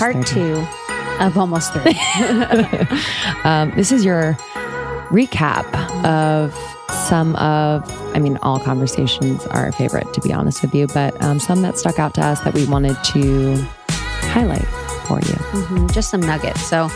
everyone. Hi, everyone. Welcome, Welcome to, to part 30. two of Almost 30. um, this is your recap of some of, I mean, all conversations are a favorite, to be honest with you, but um, some that stuck out to us that we wanted to highlight for you. Mm-hmm, just some nuggets. So,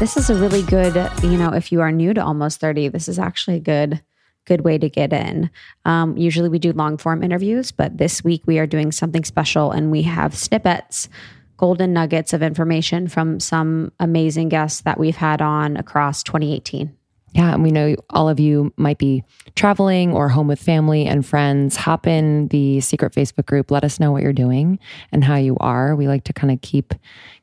this is a really good, you know, if you are new to Almost 30, this is actually a good good way to get in. Um, usually we do long form interviews, but this week we are doing something special and we have snippets, golden nuggets of information from some amazing guests that we've had on across 2018. Yeah, and we know all of you might be traveling or home with family and friends. Hop in the secret Facebook group. Let us know what you're doing and how you are. We like to kind of keep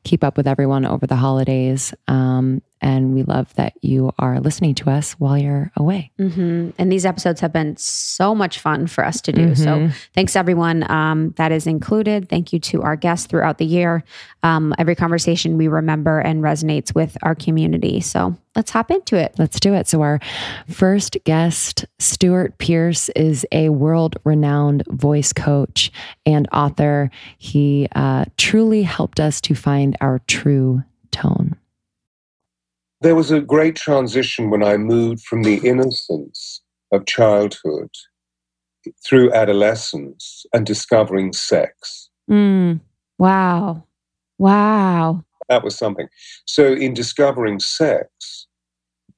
keep up with everyone over the holidays. Um, and we love that you are listening to us while you're away. Mm-hmm. And these episodes have been so much fun for us to do. Mm-hmm. So thanks, everyone um, that is included. Thank you to our guests throughout the year. Um, every conversation we remember and resonates with our community. So let's hop into it. Let's do it. So, our first guest, Stewart Pearce, is a world renowned voice coach and author. He uh, truly helped us to find our true tone. There was a great transition when I moved from the innocence of childhood through adolescence and discovering sex. Mm, wow. Wow. That was something. So, in discovering sex,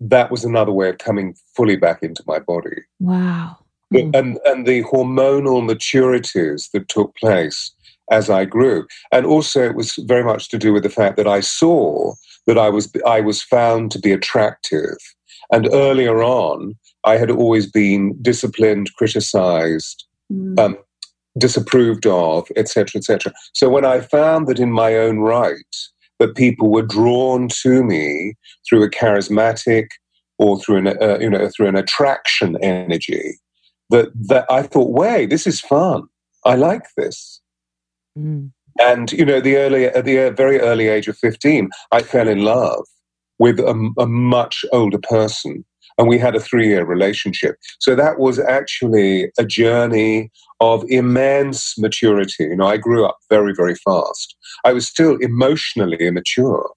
that was another way of coming fully back into my body. Wow. Mm. And, and the hormonal maturities that took place as I grew. And also, it was very much to do with the fact that I saw that I was I was found to be attractive. And earlier on, I had always been disciplined, criticized, mm. um, disapproved of, etc., etc. So when I found that in my own right, that people were drawn to me through a charismatic or through an uh, you know through an attraction energy, that that I thought, wait, this is fun. I like this. Mm. And you know, the early at the uh, very early age of fifteen, I fell in love with a, a much older person, and we had a three-year relationship. So that was actually a journey of immense maturity. You know, I grew up very, very fast. I was still emotionally immature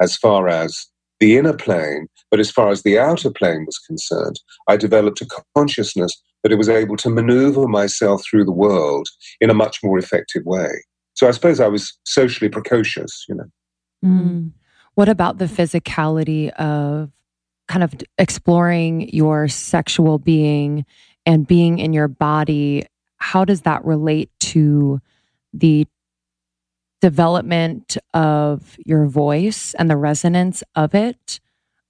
as far as the inner plane, but as far as the outer plane was concerned, I developed a consciousness that it was able to maneuver myself through the world in a much more effective way. So I suppose I was socially precocious, you know. Mm. What about the physicality of kind of exploring your sexual being and being in your body? How does that relate to the development of your voice and the resonance of it?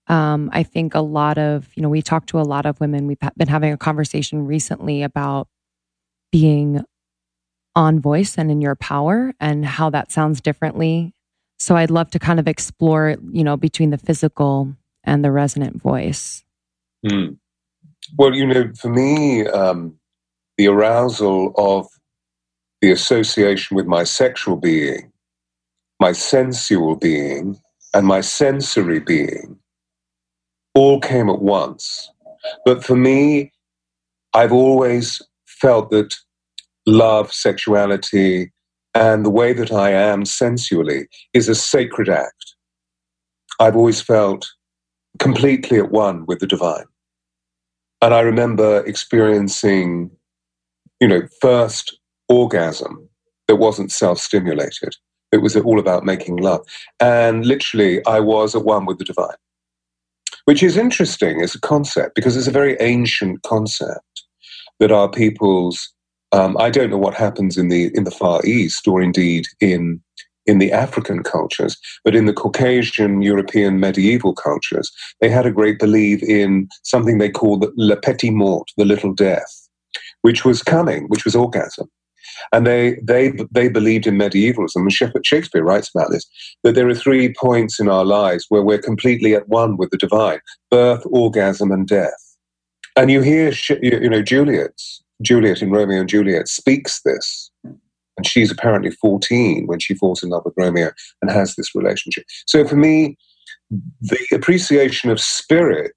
Um, I think a lot of, you know, we talked to a lot of women. We've been having a conversation recently about being on voice and in your power and how that sounds differently. So I'd love to kind of explore, you know, between the physical and the resonant voice. Mm. Well, you know, for me, um, the arousal of the association with my sexual being, my sensual being, and my sensory being all came at once. But for me, I've always felt that love, sexuality, and the way that I am sensually is a sacred act. I've always felt completely at one with the divine. And I remember experiencing, you know, first orgasm that wasn't self stimulated. It was all about making love. And literally, I was at one with the divine, which is interesting as a concept because it's a very ancient concept that our peoples um, I don't know what happens in the in the Far East or indeed in in the African cultures, but in the Caucasian, European, medieval cultures, they had a great belief in something they called le petit mort, the little death, which was coming, which was orgasm. And they, they, they believed in medievalism, and Shakespeare writes about this, that there are three points in our lives where we're completely at one with the divine birth, orgasm, and death. And you hear, you know, Juliet's Juliet in Romeo and Juliet speaks this. And she's apparently 14 when she falls in love with Romeo and has this relationship. So for me, the appreciation of spirit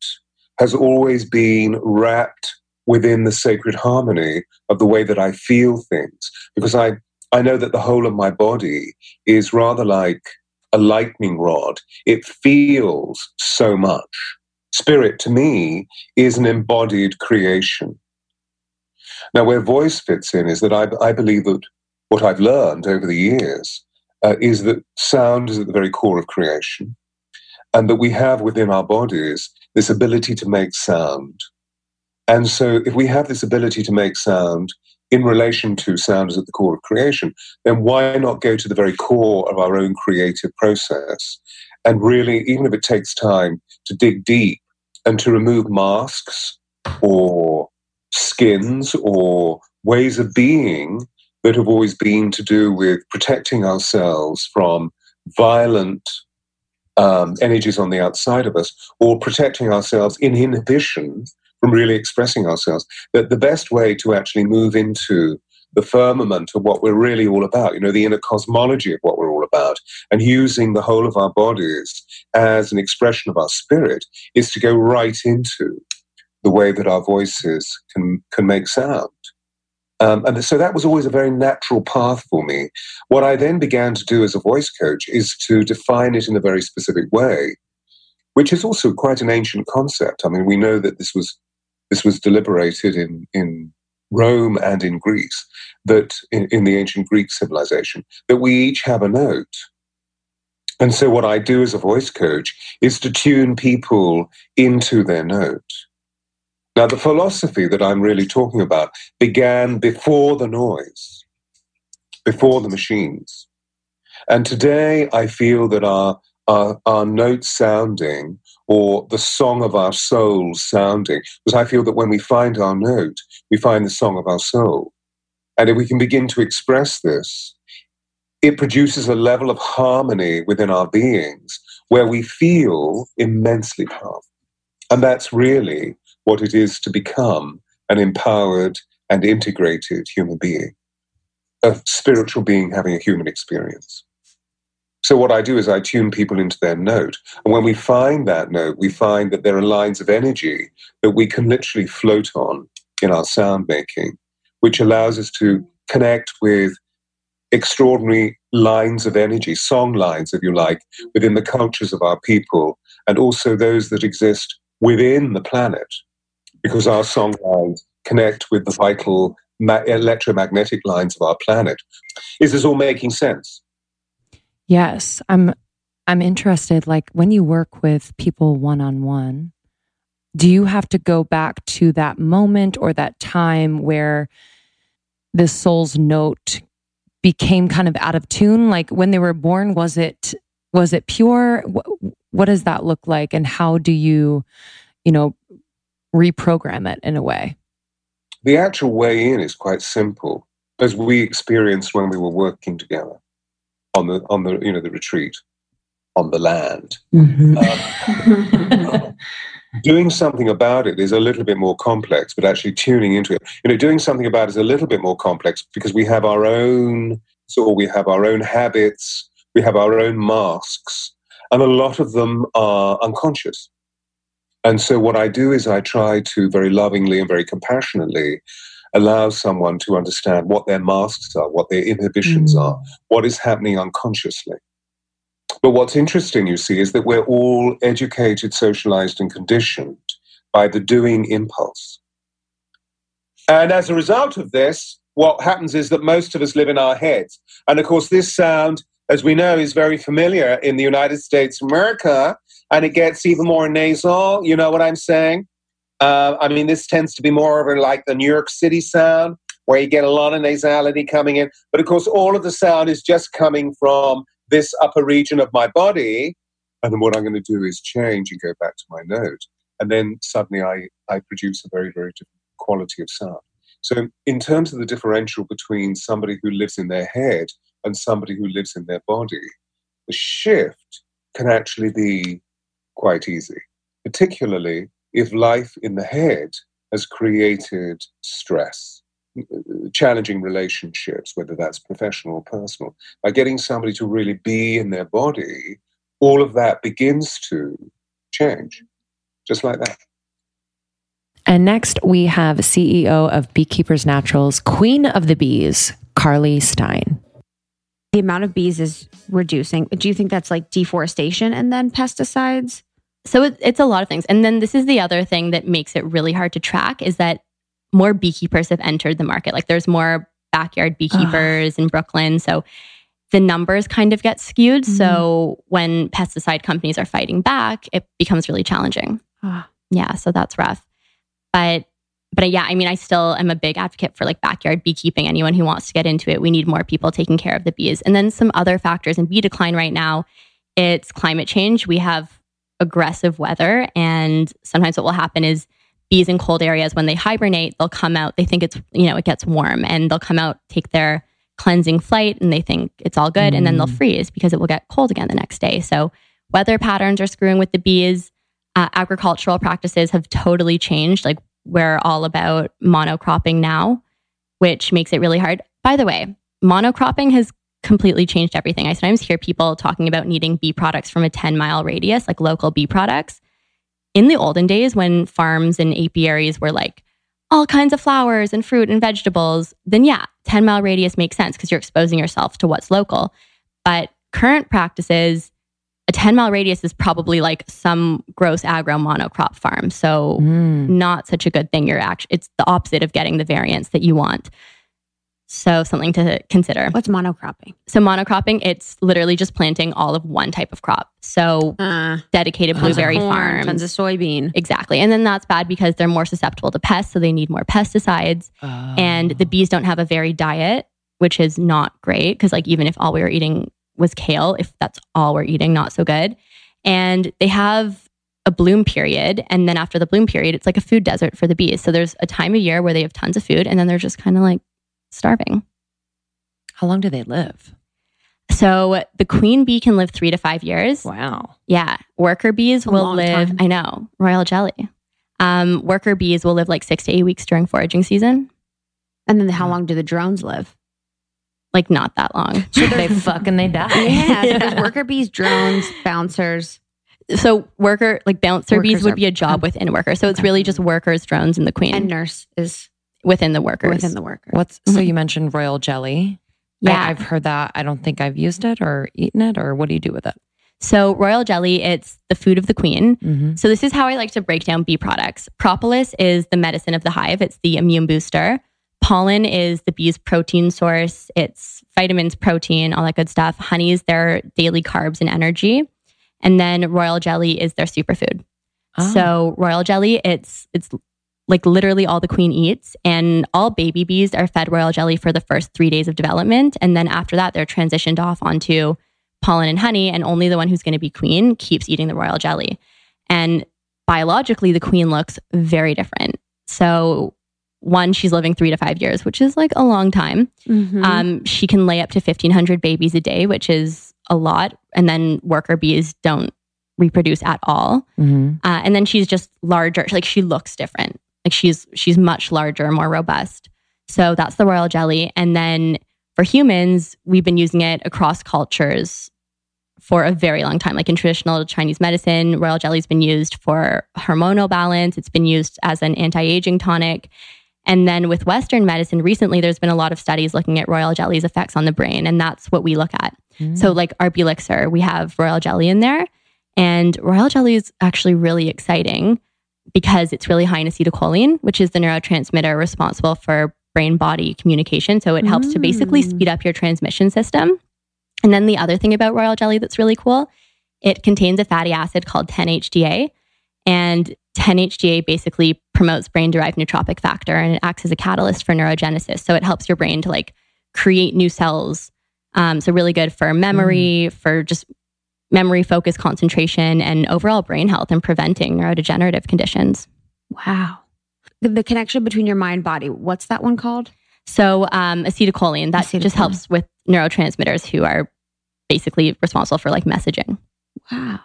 has always been wrapped within the sacred harmony of the way that I feel things. Because I, I know that the whole of my body is rather like a lightning rod. It feels so much. Spirit to me is an embodied creation. Now, where voice fits in is that I, I believe that what I've learned over the years uh, is that sound is at the very core of creation, and that we have within our bodies this ability to make sound. And so, if we have this ability to make sound in relation to sound as at the core of creation, then why not go to the very core of our own creative process? And really, even if it takes time to dig deep and to remove masks or skins or ways of being that have always been to do with protecting ourselves from violent um, energies on the outside of us or protecting ourselves in inhibition from really expressing ourselves. That the best way to actually move into the firmament of what we're really all about, you know, the inner cosmology of what we're all about, and using the whole of our bodies as an expression of our spirit is to go right into the way that our voices can, can make sound. Um, and so that was always a very natural path for me. What I then began to do as a voice coach is to define it in a very specific way, which is also quite an ancient concept. I mean, we know that this was this was deliberated in in Rome and in Greece, that in, in the ancient Greek civilization, that we each have a note. And so, what I do as a voice coach is to tune people into their note. Now, the philosophy that I'm really talking about began before the noise, before the machines. And today I feel that our, our, our note sounding or the song of our soul sounding, because I feel that when we find our note, we find the song of our soul. And if we can begin to express this, it produces a level of harmony within our beings where we feel immensely powerful. And that's really what it is to become an empowered and integrated human being, a spiritual being having a human experience. So, what I do is I tune people into their note. And when we find that note, we find that there are lines of energy that we can literally float on in our sound making, which allows us to connect with extraordinary lines of energy, song lines, if you like, within the cultures of our people, and also those that exist within the planet because our song lines connect with the vital ma- electromagnetic lines of our planet. Is this all making sense? Yes, I'm I'm interested like when you work with people one on one, do you have to go back to that moment or that time where the soul's note became kind of out of tune like when they were born was it was it pure what, what does that look like and how do you you know reprogram it in a way? The actual way in is quite simple, as we experienced when we were working together on the on the you know the retreat on the land. Mm-hmm. Um, doing something about it is a little bit more complex, but actually tuning into it, you know, doing something about it is a little bit more complex because we have our own, so we have our own habits, we have our own masks, and a lot of them are unconscious. And so, what I do is I try to very lovingly and very compassionately allow someone to understand what their masks are, what their inhibitions mm. are, what is happening unconsciously. But what's interesting, you see, is that we're all educated, socialized, and conditioned by the doing impulse. And as a result of this, what happens is that most of us live in our heads. And of course, this sound, as we know, is very familiar in the United States of America and it gets even more nasal. You know what I'm saying? Uh, I mean, this tends to be more of a, like the New York City sound, where you get a lot of nasality coming in. But of course, all of the sound is just coming from this upper region of my body. And then what I'm going to do is change and go back to my note. And then suddenly I, I produce a very, very different quality of sound. So, in terms of the differential between somebody who lives in their head and somebody who lives in their body, the shift can actually be quite easy, particularly if life in the head has created stress, uh, challenging relationships, whether that's professional or personal. By getting somebody to really be in their body, all of that begins to change, just like that. And next, we have CEO of Beekeepers Naturals, Queen of the Bees, Carly Stein. The amount of bees is reducing. Do you think that's like deforestation and then pesticides? So it, it's a lot of things. And then this is the other thing that makes it really hard to track is that more beekeepers have entered the market. Like there's more backyard beekeepers in Brooklyn. So the numbers kind of get skewed. Mhm. So when pesticide companies are fighting back, it becomes really challenging. Ah. Yeah, so that's rough. But but yeah, I mean, I still am a big advocate for like backyard beekeeping. Anyone who wants to get into it, we need more people taking care of the bees. And then some other factors in bee decline right now, it's climate change. We have aggressive weather, and sometimes what will happen is bees in cold areas when they hibernate, they'll come out. They think it's you know it gets warm, and they'll come out take their cleansing flight, and they think it's all good, and then they'll Mm. freeze because it will get cold again the next day. So weather patterns are screwing with the bees. Uh, agricultural practices have totally changed. Like we're all about monocropping now, which makes it really hard. By the way, monocropping has completely changed everything. I sometimes hear people talking about needing bee products from a 10 mile radius, like local bee products. In the olden days, when farms and apiaries were like all kinds of flowers and fruit and vegetables, then yeah, 10 mile radius makes sense because you're exposing yourself to what's local. But current practices, a 10 mile radius is probably like some gross agro monocrop farm. So Mm. not such a good thing. You're actually it's the opposite of getting the variance that you want. So something to consider. What's monocropping? So monocropping, it's literally just planting all of one type of crop. So Uh, dedicated tons of blueberry corn, farms. tons of soybean. exactly. And then that's bad because they're more susceptible to pests, so they need more pesticides. And the bees don't have a varied diet, which is not great because like even if all we were eating was kale, if that's all we're eating, not so good. And they have a bloom period. And then after the bloom period, it's like a food desert for the bees. So there's a time of year where they have tons of food and then they're just kind of like starving. How long do they live? So the queen bee can live three to five years. Wow. Yeah. Worker bees a will live, time. I know, royal jelly. Um, worker bees will live like six to eight weeks during foraging season. And then how long do the drones live? Like not that long. So they fuck and they die. Yeah, so there's Yeah. worker bees, drones, bouncers. So worker, like bouncer bees would are- be a job within worker. So it's okay. really just workers, drones, and the queen and nurse is within the workers. within the worker. What's so Mhm. you mentioned royal jelly? yeah. I, I've heard that. I don't think I've used it or eaten it. Or what do you do with it? so royal jelly, it's the food of the queen. Mm-hmm. So this is how I like to break down bee products. Propolis is the medicine of the hive. It's the immune booster. Pollen is the bee's protein source. It's vitamins, protein, all that good stuff. Honey is their daily carbs and energy. And then royal jelly is their superfood. Ah. So royal jelly, it's it's like literally all the queen eats, and all baby bees are fed royal jelly for the first three days of development, and then after that, they're transitioned off onto pollen and honey, and only the one who's going to be queen keeps eating the royal jelly. And biologically, the queen looks very different. So one, she's living three to five years, which is like a long time. Mhm. Um, she can lay up to 1,500 babies a day, which is a lot. And then worker bees don't reproduce at all. Mhm. Uh, and then she's just larger. Like she looks different. Like she's she's much larger, more robust. So that's the royal jelly. And then for humans, we've been using it across cultures for a very long time. Like in traditional Chinese medicine, royal jelly's been used for hormonal balance. It's been used as an anti-aging tonic. And then with Western medicine, recently there's been a lot of studies looking at royal jelly's effects on the brain, and that's what we look at. Mm. So, like our Belixir, we have royal jelly in there. And royal jelly is actually really exciting because it's really high in acetylcholine, which is the neurotransmitter responsible for brain body communication. So, it helps to basically Mm. speed up your transmission system. And then the other thing about royal jelly that's really cool, it contains a fatty acid called 10-HDA. And 10-HDA basically promotes brain derived nootropic factor and it acts as a catalyst for neurogenesis. So it helps your brain to like create new cells. Um, so really good for memory, for just memory focus, concentration, and overall brain health and preventing neurodegenerative conditions. wow. The, the connection between your mind body. What's that one called? So um, acetylcholine that just helps with neurotransmitters who are basically responsible for like messaging. Wow.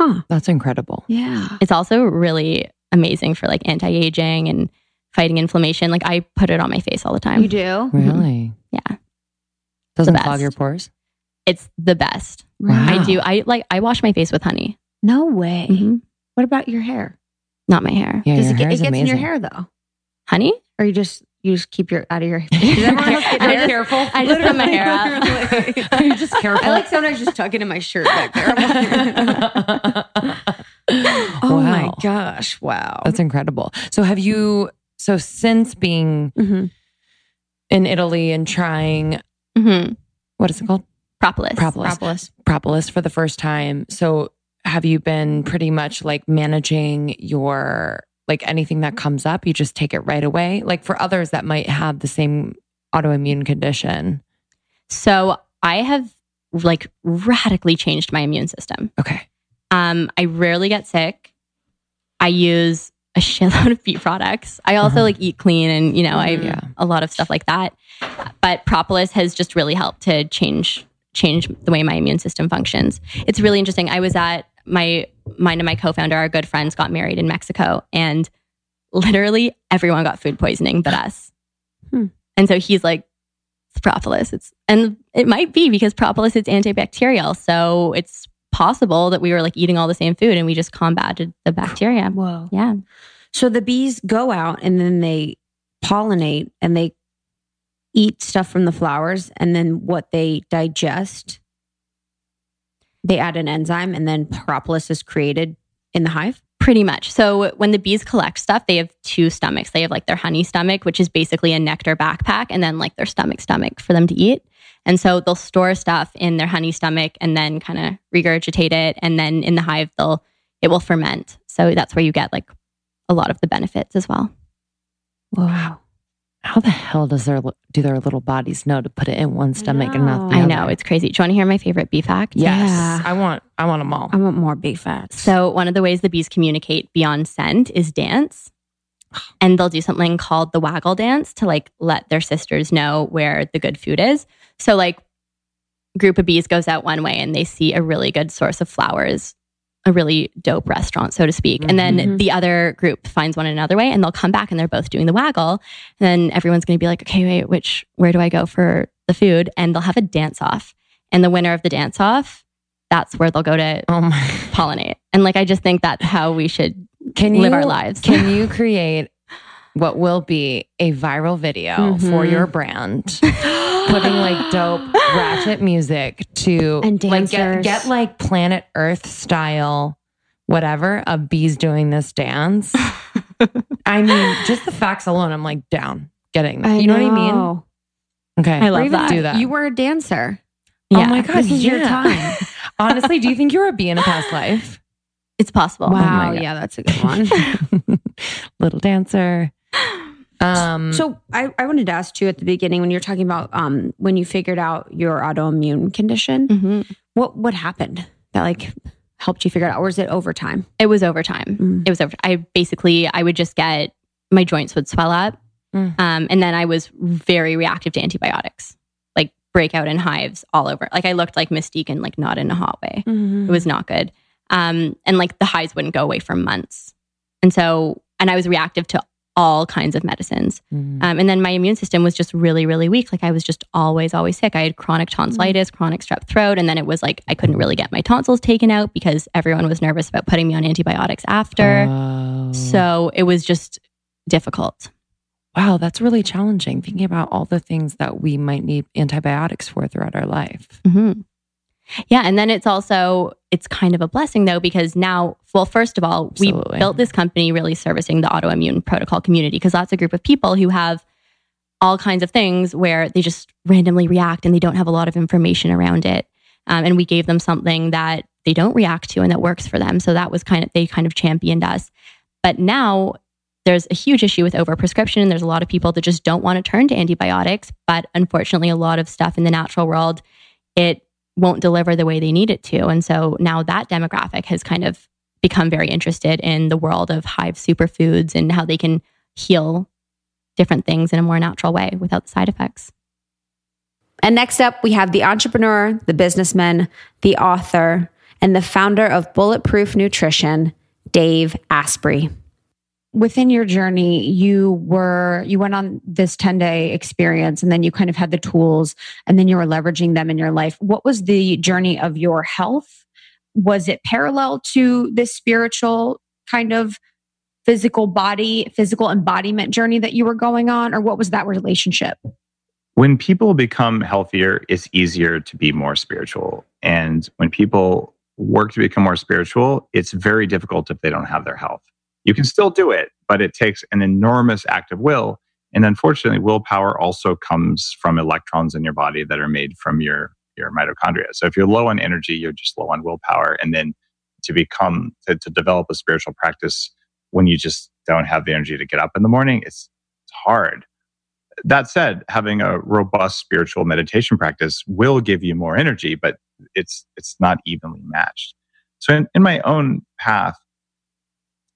Huh. That's incredible. Yeah. It's also really amazing for like anti-aging and fighting inflammation. Like I put it on my face all the time. You do? Really? Yeah. Doesn't The clog your pores? It's the best. Wow. I do. I like I wash my face with honey. No way. Mhm. What about your hair? Not my hair. Yeah, Does your it get hair it is gets in your hair though? Honey? Or you just you just keep your out of your. Does everyone else get I just- careful. I just put my hair. Are you just careful? I like sometimes just tuck it in my shirt back there. oh my gosh! Wow. That's incredible. So have you so since being Mhm. in Italy and trying hmm what is it called? Propolis. Propolis. Propolis. Propolis for the first time. So have you been pretty much like managing your like anything that comes up, you just take it right away? Like for others that might have the same autoimmune condition. So I have like radically changed my immune system. Okay. Um, I rarely get sick. I use a shitload of beet products. I also Uh-huh. like eat clean and, you know, I Yeah. a lot of stuff like that. But propolis has just really helped to change change the way my immune system functions. It's really interesting. I was at my mine and my co-founder, our good friends, got married in Mexico, and literally everyone got food poisoning but us. Hmm. And so he's like, it's propolis. It's and it might be because propolis is antibacterial. So it's possible that we were like eating all the same food and we just combated the bacteria. Whoa. Yeah. So the bees go out and then they pollinate and they eat stuff from the flowers and then what they digest they add an enzyme and then propolis is created in the hive. Pretty much. So when the bees collect stuff, they have two stomachs. They have like their honey stomach, which is basically a nectar backpack, and then like their stomach stomach for them to eat. And so they'll store stuff in their honey stomach and then kind of regurgitate it. And then in the hive, they'll it will ferment. So that's where you get like a lot of the benefits as well. Wow. How the hell does their do their little bodies know to put it in one stomach and not the I other? know it's crazy. Do you want to hear my favorite bee fact? Yes. Yeah. I want I want them all. I want more bee fats. So one of the ways the bees communicate beyond scent is dance. And they'll do something called the waggle dance to like let their sisters know where the good food is. So like group of bees goes out one way and they see a really good source of flowers, a really dope restaurant, so to speak. And then Mhm. the other group finds one another way and they'll come back and they're both doing the waggle. And then everyone's going to be like, okay, wait, which, where do I go for the food? And they'll have a dance off. And the winner of the dance off, that's where they'll go to oh pollinate. And like I just think that's how we should Can you live our lives. Can you create what will be a viral video for Mhm. your brand? Putting like dope ratchet music to And like get, dancers. get like planet Earth style whatever of bees doing this dance. I mean, just the facts alone, I'm like down getting that. You know, what I mean? Okay. I love that. Do that. You were a dancer. Oh my God. This is your time. Honestly, do you think you were a bee in a past life? It's possible. wow. God. yeah, that's a good one. Little dancer. Um, So I, I wanted to ask you at the beginning when you're talking about um, when you figured out your autoimmune condition, Mhm. what what happened that like helped you figure it out, or is it over time? It was over time. Mm. It was over. I basically I would just get my joints would swell up, Mm. um, and then I was very reactive to antibiotics, like breakout in hives all over. Like I looked like Mystique and like not in a hot way. It was not good. Um, and like the hives wouldn't go away for months, and so and I was reactive to all kinds of medicines. mm, Um, and then my immune system was just really, really weak. Like I was just always, always sick. I had chronic tonsillitis, chronic strep throat. And then it was like I couldn't really get my tonsils taken out because everyone was nervous about putting me on antibiotics after. oh. So it was just difficult. wow, that's really challenging. Thinking about all the things that we might need antibiotics for throughout our life. hmm Yeah. And then it's also, it's kind of a blessing though, because now, well, first of all, Absolutely. we built this company really servicing the autoimmune protocol community because that's a group of people who have all kinds of things where they just randomly react and they don't have a lot of information around it. Um, and we gave them something that they don't react to and that works for them. So that was kind of, they kind of championed us. But now there's a huge issue with overprescription. And there's a lot of people that just don't want to turn to antibiotics. But unfortunately, a lot of stuff in the natural world, it won't deliver the way they need it to. And so now that demographic has kind of become very interested in the world of hive superfoods and how they can heal different things in a more natural way without the side effects. And next up, we have the entrepreneur, the businessman, the author, and the founder of Bulletproof Nutrition, Dave Asprey. Within your journey, you were you went on this 10-day experience and then you kind of had the tools and then you were leveraging them in your life. What was the journey of your health? Was it parallel to this spiritual kind of physical body, physical embodiment journey that you were going on, or what was that relationship? When people become healthier, it's easier to be more spiritual. And when people work to become more spiritual, it's very difficult if they don't have their health. You can still do it, but it takes an enormous act of will. And unfortunately, willpower also comes from electrons in your body that are made from your, your mitochondria. So if you're low on energy, you're just low on willpower. And then to become, to, to develop a spiritual practice when you just don't have the energy to get up in the morning, it's, it's hard. That said, having a robust spiritual meditation practice will give you more energy, but it's it's not evenly matched. So in, in my own path,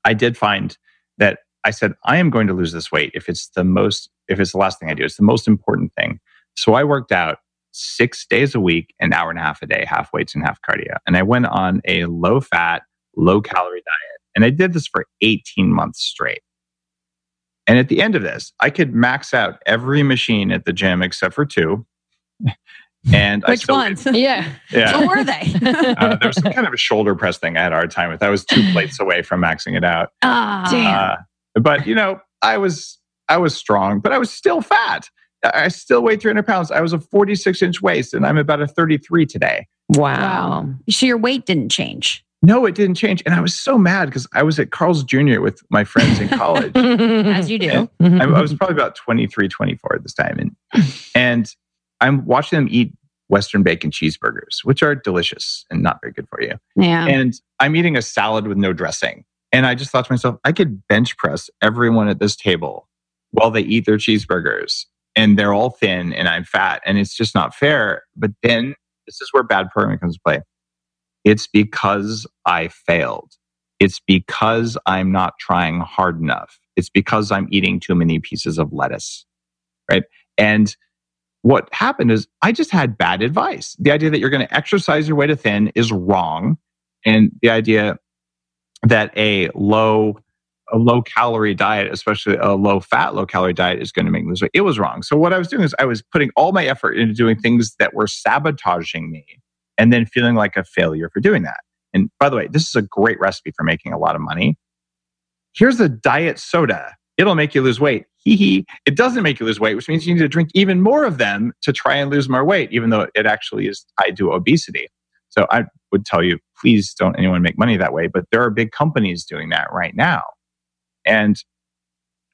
I did find that I said, I am going to lose this weight if it's the most, if it's the last thing I do. It's the most important thing. So I worked out six days a week, an hour and a half a day, half weights and half cardio. And I went on a low fat, low calorie diet. And I did this for 18 months straight. And at the end of this, I could max out every machine at the gym except for two. And Which I still, ones? Yeah. Yeah. What were they? uh, there was some kind of a shoulder press thing I had a hard time with. I was two plates away from maxing it out. Ah, Damn. Uh, but you know, I was I was strong, but I was still fat. I still weighed 300 pounds. I was a 46 inch waist, and I'm about a 33 today. Wow. So your weight didn't change. No, it didn't change, and I was so mad because I was at Carl's Jr. with my friends in college. As you do. I, I was probably about 23, 24 at this time, and and I'm watching them eat Western bacon cheeseburgers, which are delicious and not very good for you. Yeah. and I'm eating a salad with no dressing. And I just thought to myself, I could bench press everyone at this table while they eat their cheeseburgers and they're all thin and I'm fat and it's just not fair. But then this is where bad programming comes to play. It's because I failed. It's because I'm not trying hard enough. It's because I'm eating too many pieces of lettuce. Right. And what happened is I just had bad advice. The idea that you're going to exercise your way to thin is wrong. And the idea that a low a low calorie diet, especially a low fat, low calorie diet, is going to make me lose weight. It was wrong. So what I was doing is I was putting all my effort into doing things that were sabotaging me, and then feeling like a failure for doing that. And by the way, this is a great recipe for making a lot of money. Here's a diet soda. It'll make you lose weight. Hee hee. It doesn't make you lose weight, which means you need to drink even more of them to try and lose more weight, even though it actually is tied to obesity. So I would tell you, please don't anyone make money that way. But there are big companies doing that right now. And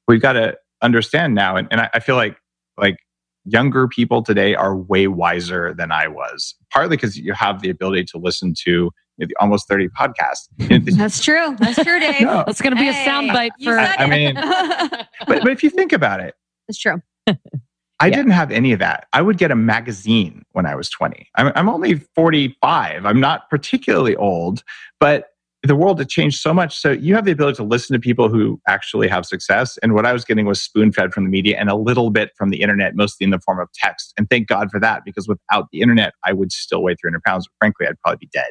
we've got to understand now. And, and I, I feel like like younger people today are way wiser than I was, partly because you have the ability to listen to you know, the almost 30 podcasts. You know, this- That's true. That's true, Dave. No. That's going to be a Hey, soundbite for. said I mean, but, but if you think about it, That's true. I Yeah. didn't have any of that. I would get a magazine when I was 20. I'm, I'm only 45. I'm not particularly old, but the world had changed so much. So you have the ability to listen to people who actually have success. And what I was getting was spoon fed from the media and a little bit from the internet, mostly in the form of text. And thank God for that, because without the internet, I would still weigh 300 pounds. Frankly, I'd probably be dead.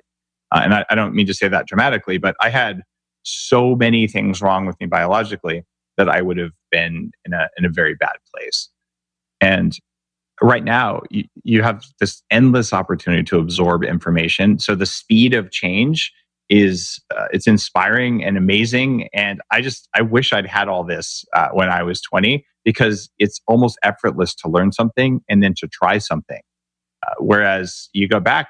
Uh, and I, I don't mean to say that dramatically, but I had so many things wrong with me biologically that I would have been in a, in a very bad place. And right now, you, you have this endless opportunity to absorb information. So the speed of change is uh, it's inspiring and amazing. And I just I wish I'd had all this uh, when I was 20 because it's almost effortless to learn something and then to try something. Uh, whereas you go back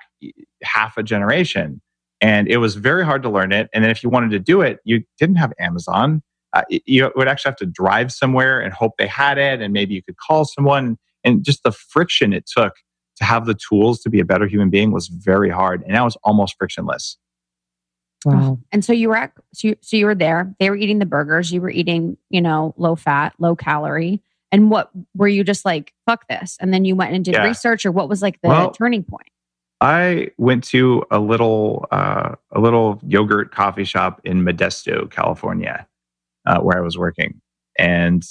half a generation and it was very hard to learn it. And then if you wanted to do it, you didn't have Amazon. Uh, you would actually have to drive somewhere and hope they had it, and maybe you could call someone. And just the friction it took to have the tools to be a better human being was very hard. And now it's almost frictionless. wow. And so you were at, so you, so you were there. They were eating the burgers. You were eating, you know, low fat, low calorie. And what were you just like, fuck this? And then you went and did Yeah. research, or what was like the Well, turning point? I went to a little uh, a little yogurt coffee shop in Modesto, California, uh, where I was working, and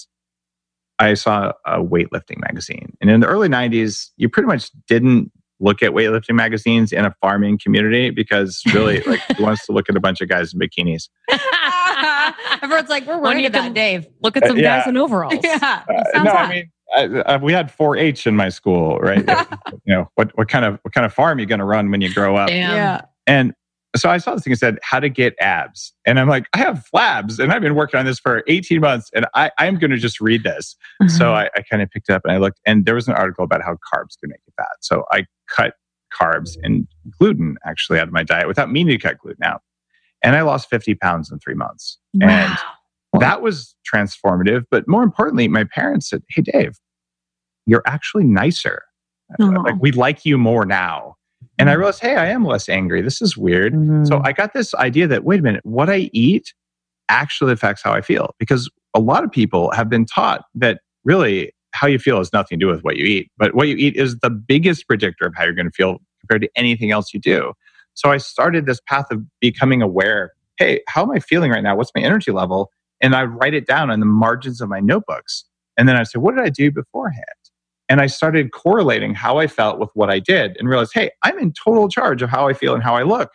I saw a weightlifting magazine. And in the early '90s, you pretty much didn't look at weightlifting magazines in a farming community because really, like, who wants to look at a bunch of guys in bikinis? Everyone's like, we're When worried you about Dave. Look at some Uh, yeah. guys in overalls. Yeah. Uh, no, hot. I mean. I, I, we had 4-H in my school, right? you know what? What kind of what kind of farm are you going to run when you grow up? Damn. yeah. And so I saw this thing and said how to get abs. And I'm like, I have flabs and I've been working on this for 18 months and I, I'm going to just read this. Mm-hmm. So I, I kind of picked it up and I looked and there was an article about how carbs can make you fat. So I cut carbs and gluten actually out of my diet without meaning to cut gluten out. And I lost 50 pounds in three months. And that was transformative. But more importantly, my parents said, Hey, Dave, you're actually nicer. Aw. Like we like you more now. And I realized, hey, I am less angry. This is weird. Mhm. So I got this idea that, wait a minute, what I eat actually affects how I feel. Because a lot of people have been taught that really how you feel has nothing to do with what you eat. But what you eat is the biggest predictor of how you're going to feel compared to anything else you do. So I started this path of becoming aware hey, how am I feeling right now? What's my energy level? And I write it down on the margins of my notebooks. And then I say, what did I do beforehand? And I started correlating how I felt with what I did and realized, hey, I'm in total charge of how I feel and how I look.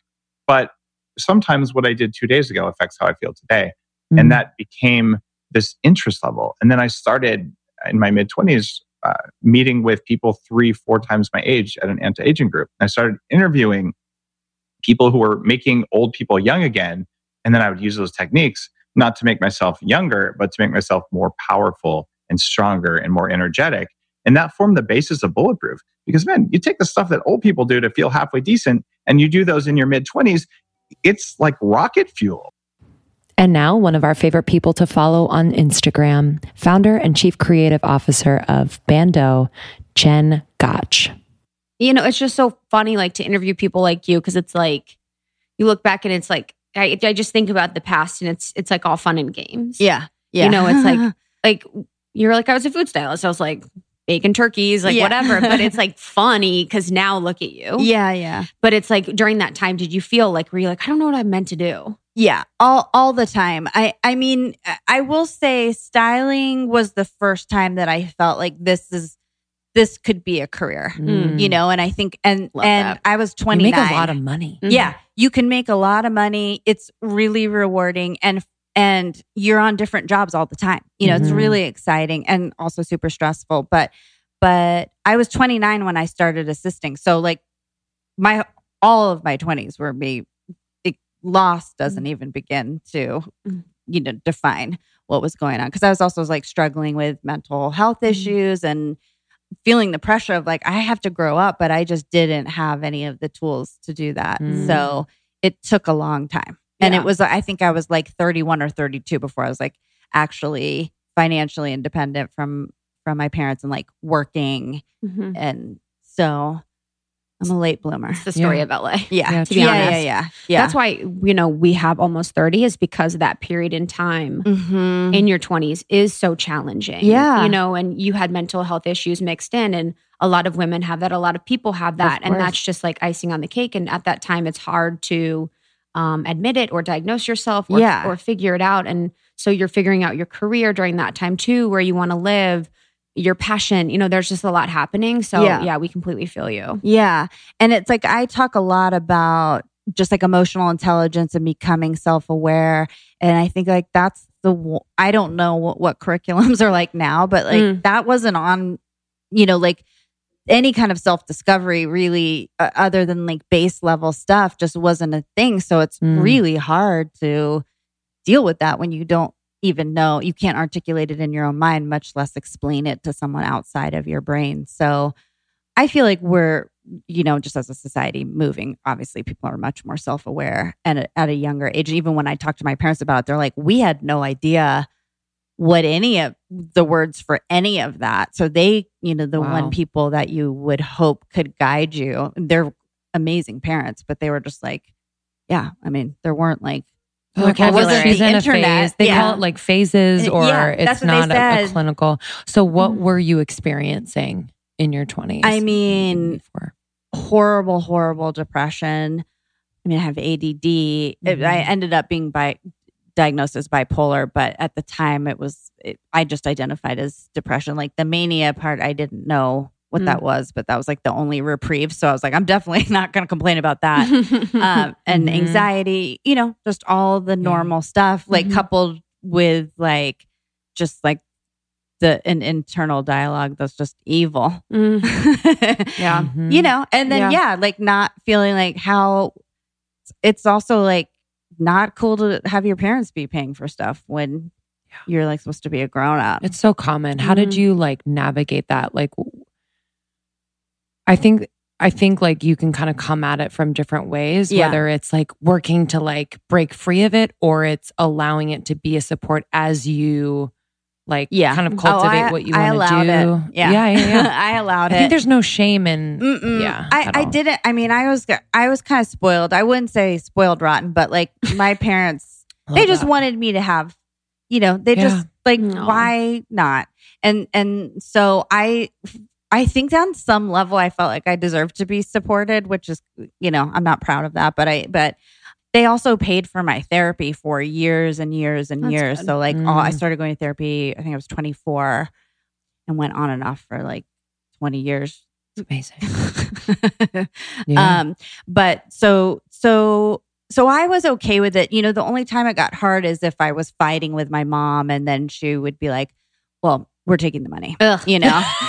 But sometimes what I did two days ago affects how I feel today. Mm. And that became this interest level. And then I started in my mid 20s uh, meeting with people three, four times my age at an anti aging group. I started interviewing people who were making old people young again. And then I would use those techniques not to make myself younger, but to make myself more powerful and stronger and more energetic. And that formed the basis of Bulletproof. Because, man, you take the stuff that old people do to feel halfway decent and you do those in your mid 20s, it's like rocket fuel. And now, one of our favorite people to follow on Instagram, founder and chief creative officer of Bando, Jen Gotch. you know, it's just so funny, like to interview people like you, because it's like you look back and it's like I, I just think about the past, and it's it's like all fun and games. Yeah. Yeah. You know, it's like like you're like I was a food stylist. I was like bacon turkeys, like Yeah. whatever. But it's like funny because now look at you. yeah, yeah. But it's like during that time, did you feel like were you like I don't know what I'm meant to do? Yeah, all all the time. I I mean, I will say styling was the first time that I felt like this is this could be a career. Mm. You know, and I think and Love and that. I was You 29. make a lot of money. Yeah, you can make a lot of money. It's really rewarding and and you're on different jobs all the time. You know, it's Mhm. really exciting and also super stressful, but but I was 29 when I started assisting. So like my all of my 20s were me it, loss doesn't even begin to you know define what was going on because I was also like struggling with mental health issues and feeling the pressure of like I have to grow up, but I just didn't have any of the tools to do that. Mm. So it took a long time. And it was I think I was like 31 or 32 before I was like actually financially independent from from my parents and like working Mhm. and so I'm a late bloomer. It's the story Yeah. of LA. Yeah. Yeah, to be yeah, honest. Yeah, yeah, yeah. That's why you know we have almost 30 is because of that period in time. Mhm. in your 20s is so challenging. Yeah. You know, and you had mental health issues mixed in, and a lot of women have that. A lot of people have that. And that's just like icing on the cake. And at that time, it's hard to um, admit it or diagnose yourself or, Yeah. or figure it out. And so you're figuring out your career during that time too, where you want to live, your passion. You know, there's just a lot happening. So Yeah. yeah, we completely feel you. Yeah. And it's like I talk a lot about just like emotional intelligence and becoming self aware. And I think like that's the, I don't know what, what curriculums are like now, but like Mm. that wasn't on, you know, like any kind of self discovery really, uh, other than like base level stuff, just wasn't a thing. So it's Mm. really hard to deal with that when you don't even know, you can't articulate it in your own mind, much less explain it to someone outside of your brain. So, I feel like we're, you know, just as a society moving, obviously people are much more self aware and at, at a younger age. Even when I talk to my parents about it, they're like, we had no idea what any of the words for any of that. So they, you know, the Wow. one people that you would hope could guide you, they're amazing parents, but they were just like, yeah, I mean, there weren't like, Like, well, Vocabulary. she's in a phase. They yeah. call it like phases, or yeah, it's that's what they not a, a clinical. So, what Mhm. were you experiencing in your twenties? I mean, before? horrible, horrible depression. I mean, I have ADD. It- Mhm. I ended up being by diagnosed as bipolar, but at the time it was, it, I just identified as depression. Like the mania part, I didn't know what Mm. that was, but that was like the only reprieve. So I was like, I'm definitely not going to complain about that. um, and Mhm. anxiety, you know, just all the normal stuff, like Mhm. coupled with like just like the an internal dialogue that's just evil. Mm. Yeah. Mhm. You know, and then Yeah. yeah. like not feeling like how it's also like not cool to have your parents be paying for stuff when you're like supposed to be a grown up. It's so common. How did Mhm. you like navigate that? Like, w- I think, I think like you can kind of come at it from different ways, Yeah. whether it's like working to like break free of it or it's allowing it to be a support as you like Yeah. kind of Oh, cultivate I- what you want to do. it. Yeah. Yeah. Yeah. yeah. I allowed I it. think there's no shame in, Mm-mm. yeah. I, I didn't. I mean, I was I was kind of spoiled. I wouldn't say spoiled rotten, but like my parents, they love just that. wanted me to have, you know, they Yeah. just like Aw. why not? And and so I I think on some level I felt like I deserved to be supported, which is you know I'm not proud of that, but I but they also paid for my therapy for years and years and That's years. good. So like all, I Mm. started going to therapy. I think I was 24, and went on and off for like 20 years. It's amazing. Yeah. Um, but so so so I was okay with it. You know, the only time it got hard is if I was fighting with my mom, and then she would be like, "Well, we're taking the money." Ugh. You know,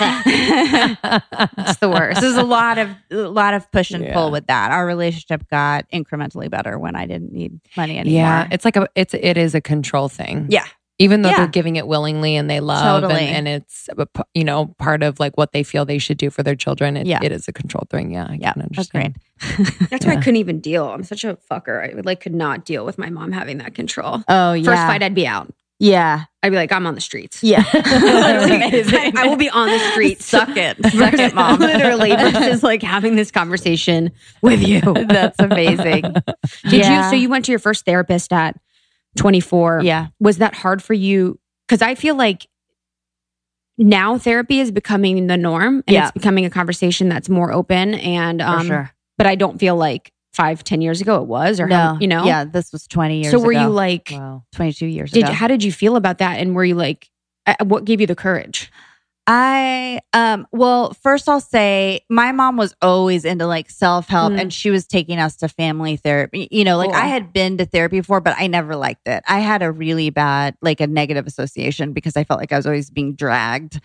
It's the worst. There's a lot of a lot of push and Yeah. pull with that. Our relationship got incrementally better when I didn't need money anymore. yeah. It's like a, it's, it is a control thing. Yeah. Even though Yeah. they're giving it willingly and they love Totally. and, and it's, you know, part of like what they feel they should do for their children. It, Yeah. it is a control thing. Yeah. I yeah, can that's great. That's why I couldn't even deal. I'm such a fucker. I like could not deal with my mom having that control. Oh yeah, First fight, I'd be out. Yeah, I'd be like, I'm on the streets. yeah. I, I will be on the streets. Suck it, suck it, mom. Literally, versus like having this conversation with you. That's amazing. Did Yeah. you? So you went to your first therapist at 24. Yeah. Was that hard for you? Because I feel like now therapy is becoming the norm, and Yeah. it's becoming a conversation that's more open. And um, sure. but I don't feel like five, ten years ago it was, or No, how, you know, Yeah, this was 20 years So were ago. you like, Wow. 22 years did ago. how did you feel about that? And were you like, what gave you the courage? I um well, first I'll say my mom was always into like self-help Mm. and she was taking us to family therapy. You know, like Cool. I had been to therapy before, but I never liked it. I had a really bad like a negative association because I felt like I was always being dragged.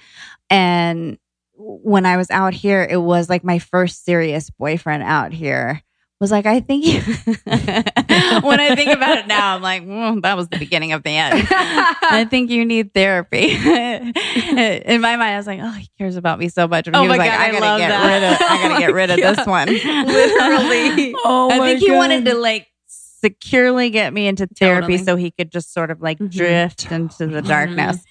And when I was out here, it was like my first serious boyfriend out here was like, I think you when I think about it now, I'm like, "Mm, that was the beginning of the end. I think you need therapy. In my mind, I was like, oh, he cares about me so much. And Oh he was my like, God, I I gotta love get that. rid of I gotta get rid of Yeah. this one. Literally. Oh I think he God. wanted to like securely get me into therapy Totally. so he could just sort of like Mhm. drift into the darkness.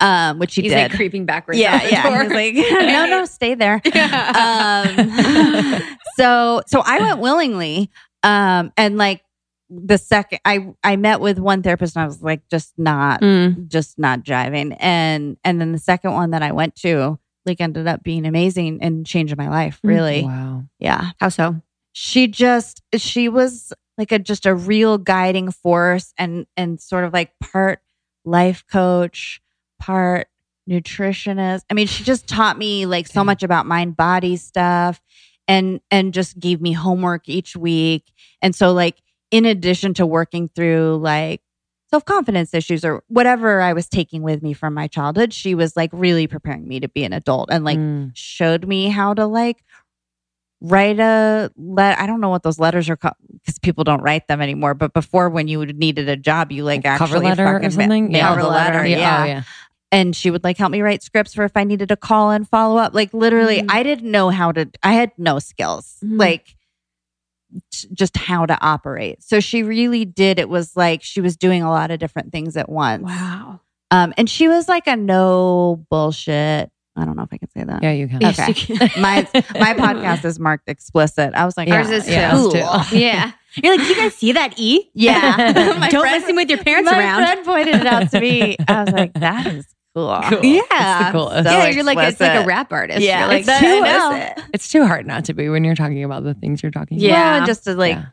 Um, which he He's did. like creeping backwards. yeah, yeah. He's like, no, no, stay there. Yeah. um, so so I went willingly. Um, and like the second I I met with one therapist and I was like just not Mm. just not driving And and then the second one that I went to like ended up being amazing and changing my life. Mm. Really. Wow. Yeah. How so? She just she was like a just a real guiding force and and sort of like part life coach, part nutritionist. I mean, she just taught me like so much about mind body stuff and and just gave me homework each week. And so like in addition to working through like self-confidence issues or whatever I was taking with me from my childhood, she was like really preparing me to be an adult and like Mm. showed me how to like write a let I don't know what those letters are called because people don't write them anymore. But before, when you needed a job, you like cover actually letter or fucking ma- something. mail the letter. Yeah. Oh, yeah. and she would like help me write scripts for if I needed to call and follow up. Like literally, Mhm. I didn't know how to. I had no skills. Mhm. Like t- just how to operate. So she really did. It was like she was doing a lot of different things at once. Wow. Um, and she was like a no bullshit. I don't know if I can say that. Yeah, you can. Yes, Okay. you can. My my podcast is marked explicit. I was like, Yeah, Ours is yeah, too. us too. yeah. You're like, do you guys see that E? Yeah. My Don't friend- listen with your parents my around. friend pointed it out to me. I was like, that is cool. Cool. Yeah. It's the coolest. So yeah, you're like it's like a rap artist. Yeah, You're like it's too- I I. It's too hard not to be when you're talking about the things you're talking Yeah. about. Well, and just to like Yeah.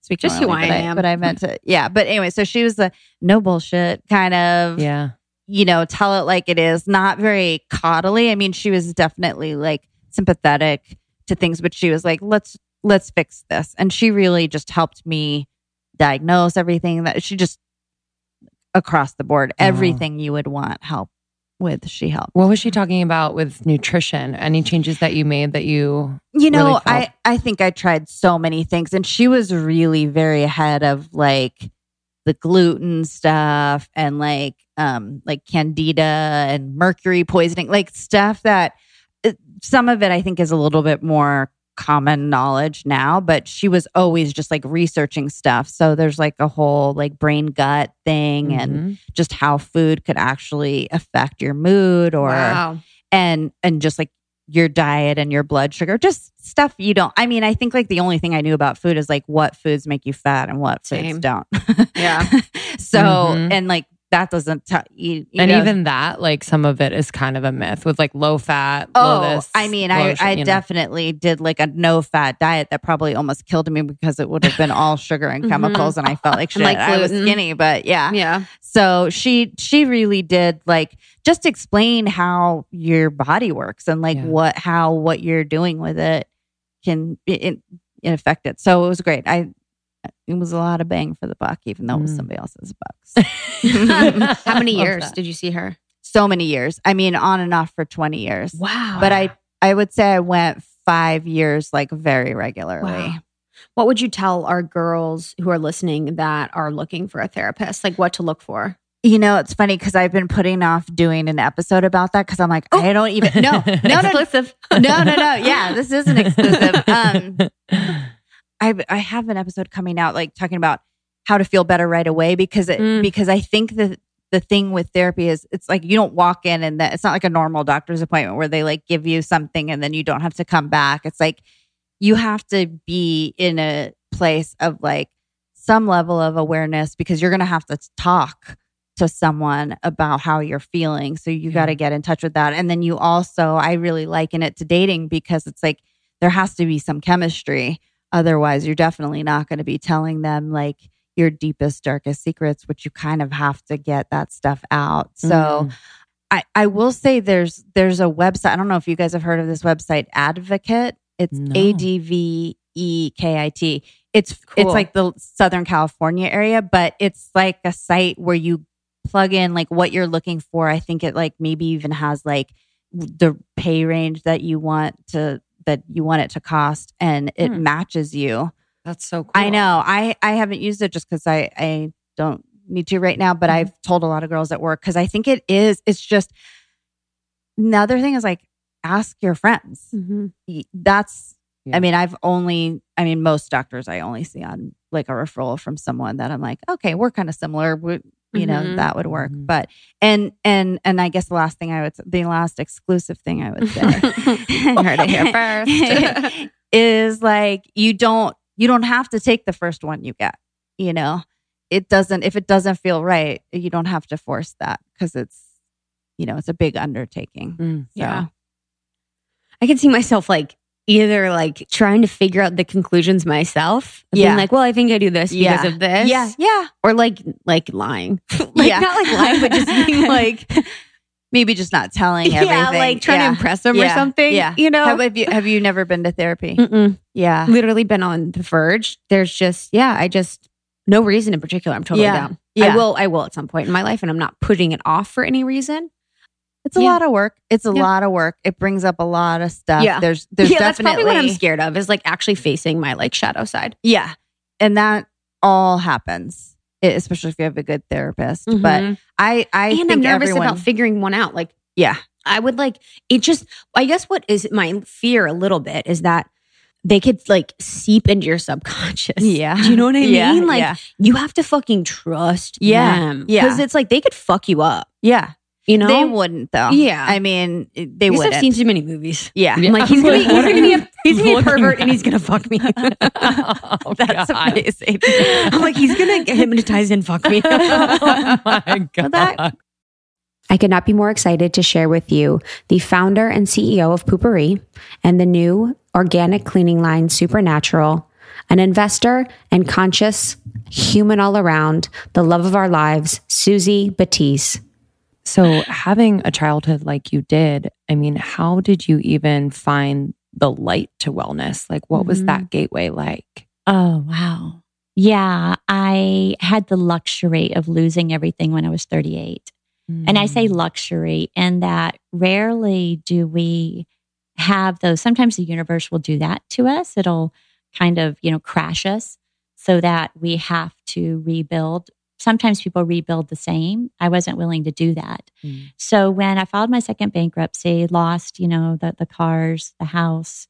speak Just who normally, I but am. But I meant to, yeah. But anyway, so she was a no bullshit kind of, Yeah. You know, tell it like it is, not very coddly. I mean, she was definitely like sympathetic to things, but she was like, let's, let's fix this. And she really just helped me diagnose everything that she just across the board, Wow. everything you would want help with She helped. What was she talking about with nutrition? Any changes that you made that you You know, really I I think I tried so many things, and she was really very ahead of like the gluten stuff and like um like candida and mercury poisoning, like stuff that some of it I think is a little bit more common knowledge now, but she was always just like researching stuff. So there's like a whole like brain gut thing and Mhm. just how food could actually affect your mood or wow. and and just like your diet and your blood sugar just stuff you don't i mean i think like the only thing i knew about food is like what foods make you fat and what foods don't Yeah. so Mhm. and like that doesn't tell you, you and know- even that, like some of it is kind of a myth with like low fat. Oh, low this, I mean, I, sh- I you know. definitely did like a no fat diet that probably almost killed me because it would have been all sugar and Mhm. chemicals, and I felt like shit. like I was skinny, but yeah. Yeah. So she she really did like just explain how your body works and like Yeah. what how what you're doing with it can it, it affect it. So it was great. I it was a lot of bang for the buck, even though it was Mm. somebody else's bucks. How many years did you see her? so many years. I mean, on and off for twenty years. Wow. But I I would say I went five years like very regularly. Wow. What would you tell our girls who are listening that are looking for a therapist? Like what to look for? You know, it's funny because I've been putting off doing an episode about that because I'm like, I don't even no, no, no, no, Exclusive. no, no, no. Yeah, this is an exclusive. Um, I I have an episode coming out like talking about how to feel better right away because it, Mm. because I think that the thing with therapy is it's like you don't walk in and that it's not like a normal doctor's appointment where they like give you something and then you don't have to come back. It's like you have to be in a place of like some level of awareness because you're going to have to talk to someone about how you're feeling. So you Yeah. got to get in touch with that. And then you also, I really liken it to dating because it's like there has to be some chemistry. Otherwise, you're definitely not going to be telling them like your deepest, darkest secrets, which you kind of have to get that stuff out. So Mm. I, I will say there's there's a website. I don't know if you guys have heard of this website, Advekit. It's No. A D V E K I T. It's Cool. it's like the Southern California area, but it's like a site where you plug in like what you're looking for. I think it like maybe even has like the pay range that you want to that you want it to cost and it Hmm. matches you. That's so cool. I know. I I haven't used it just because I I don't need to right now, but Mhm. I've told a lot of girls at work because I think it is. It's just another thing is like ask your friends. Mm-hmm. That's. Yeah. I mean, I've only. I mean, most doctors I only see on like a referral from someone that I'm like, okay, we're kind of similar. We, you know, Mhm. that would work. Mhm. But and and and I guess the last thing I would, the last exclusive thing I would say. Heard it here first. is like you don't you don't have to take the first one you get you know it doesn't if it doesn't feel right you don't have to force that because it's you know it's a big undertaking Mm. so Yeah. I can see myself like either like trying to figure out the conclusions myself. Being Yeah. like, well, I think I do this Yeah. because of this. yeah yeah Or like like lying. like Yeah. not like lying, but just being like maybe just not telling Yeah, everything like trying Yeah. to impress them or something. yeah You know? have, have you have you never been to therapy Mm-mm. yeah Literally been on the verge. There's just, yeah, I just no reason in particular. I'm totally Yeah. down. Yeah. I will, I will at some point in my life, and I'm not putting it off for any reason. It's a Yeah. lot of work it's a Yeah. lot of work it brings up a lot of stuff Yeah. there's there's yeah, that's definitely probably what I'm scared of is like actually facing my like shadow side. Yeah. And that all happens, e- especially if you have a good therapist. But Mhm. I, I and I'm nervous everyone, about figuring one out. Like, yeah, I would like it just, I guess what is my fear a little bit is that they could like seep into your subconscious. yeah. Do you know what I Yeah, mean? Like, yeah. you have to fucking trust Yeah, them. yeah. Because it's like they could fuck you up, yeah. You know? They wouldn't though. Yeah. I mean, they wouldn't. I've seen too many movies. yeah. Yeah. I'm like, he's gonna, be, he's gonna be a, he's gonna be a pervert and he's gonna fuck me. oh, That's God. amazing. I'm like, he's gonna get hypnotized and fuck me. oh my god. that- I could not be more excited to share with you the founder and CEO of Poo~Pourri and the new organic cleaning line Supernatural, an investor and conscious human all around, the love of our lives, Suzy Batiz. So, having a childhood like you did, I mean, how did you even find the light to wellness? Like, what was Mm-hmm. Mhm. that gateway like? Oh, wow. Yeah, I had the luxury of losing everything when I was 38. And I say Mm. luxury in that rarely do we have those. Sometimes the universe will do that to us. It'll kind of, you know, crash us so that we have to rebuild. Sometimes people rebuild the same. I wasn't willing to do that. Mm. So when I filed my second bankruptcy, lost, you know, the, the cars, the house,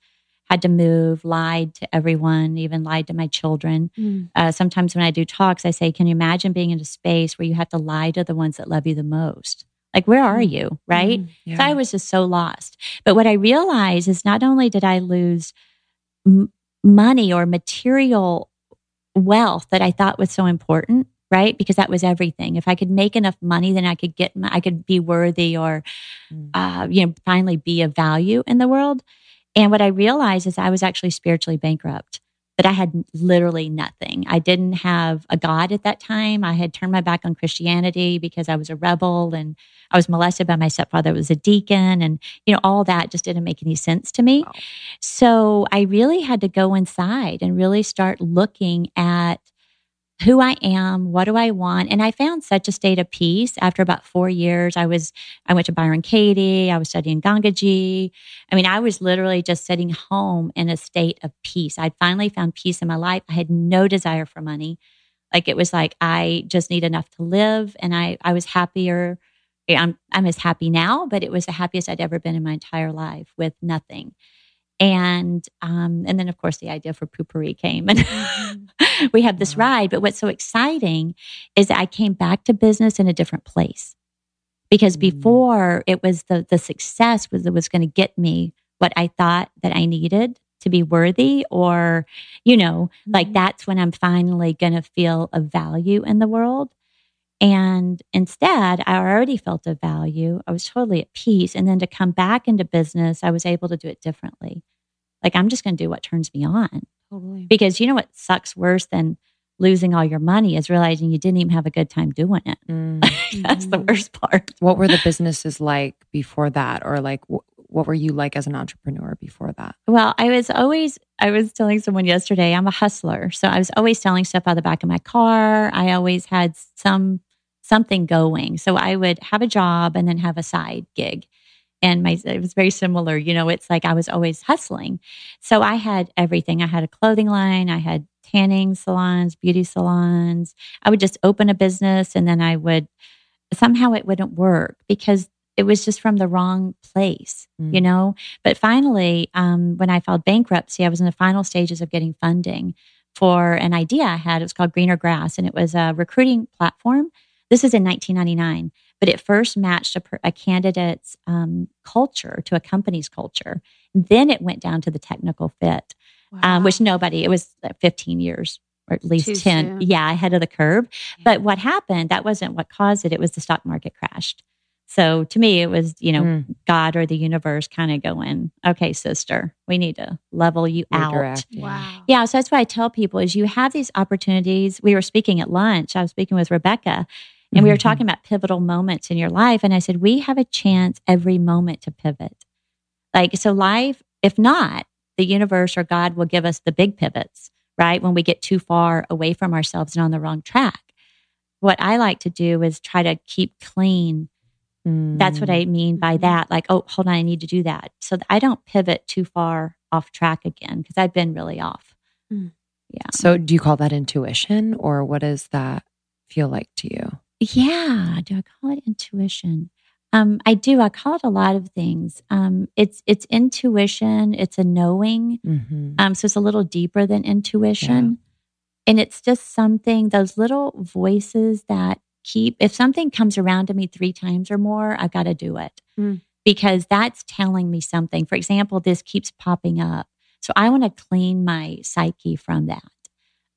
had to move, lied to everyone, even lied to my children. Mm. Uh, sometimes when I do talks, I say, Can you imagine being in a space where you have to lie to the ones that love you the most? Like, where are you? Right? Mm, yeah. So I was just so lost. But what I realized is not only did I lose m- money or material wealth that I thought was so important, right? Because that was everything. If I could make enough money, then I could get, my, I could be worthy or, Mm. uh, you know, finally be of value in the world. And what I realized is I was actually spiritually bankrupt. That I had literally nothing. I didn't have a God at that time. I had turned my back on Christianity because I was a rebel and I was molested by my stepfather, who was a deacon, and you know all that just didn't make any sense to me. Wow. So I really had to go inside and really start looking at who I am, what do I want, and I found such a state of peace after about four years. I was I went to Byron Katie, I was studying Gangaji. I mean, I was literally just sitting home in a state of peace. I'd finally found peace in my life. I had no desire for money. Like it was like I just need enough to live, and I I was happier. I'm I'm as happy now, but it was the happiest I'd ever been in my entire life with nothing. And um, and then of course the idea for Poo~Pourri came, and we had this ride. But what's so exciting is that I came back to business in a different place because Mm. before it was the the success was was going to get me what I thought that I needed to be worthy, or you know, like that's when I'm finally going to feel a value in the world. And instead, I already felt a value. I was totally at peace. And then to come back into business, I was able to do it differently. Like, I'm just going to do what turns me on. Totally. Because you know what sucks worse than losing all your money is realizing you didn't even have a good time doing it. Mm. That's the Mhm. worst part. What were the businesses like before that, or like wh- what were you like as an entrepreneur before that? Well, I was always, I was telling someone yesterday, I'm a hustler. So I was always selling stuff out of the back of my car. I always had some, something going. So I would have a job and then have a side gig. And my, it was very similar. You know, it's like I was always hustling. So I had everything. I had a clothing line. I had tanning salons, beauty salons. I would just open a business and then I would, somehow it wouldn't work because it was just from the wrong place, Mm. you know? But finally, um, when I filed bankruptcy, I was in the final stages of getting funding for an idea I had. It was called Greener Grass, and it was a recruiting platform. This is in 1999, but it first matched a, a candidate's um, culture to a company's culture. Then it went down to the technical fit, um, which nobody, it was 15 years or at least Too 10. soon. Yeah, ahead of the curve. But what happened, that wasn't what caused it. It was the stock market crashed. So to me, it was, you know, Mm. God or the universe kind of going, okay, sister, we need to level you out. Wow. Yeah. So that's why I tell people is you have these opportunities. We were speaking at lunch. I was speaking with Rebecca and we were Mhm. talking about pivotal moments in your life. And I said, we have a chance every moment to pivot. Like, so life, if not, the universe or God will give us the big pivots, right? When we get too far away from ourselves and on the wrong track. What I like to do is try to keep clean that's what Mm. I mean by Mhm. that. Like, oh, hold on, I need to do that. So I don't pivot too far off track again because I've been really off. Mm. Yeah. So, do you call that intuition, or what does that feel like to you? Yeah. Do I call it intuition? Um, I do. I call it a lot of things. Um, it's it's intuition. It's a knowing. Mm-hmm. Um, so it's a little deeper than intuition. And it's just something, those little voices that keep, if something comes around to me three times or more, I've got to do it Mm. because that's telling me something. For example, this keeps popping up. So I want to clean my psyche from that.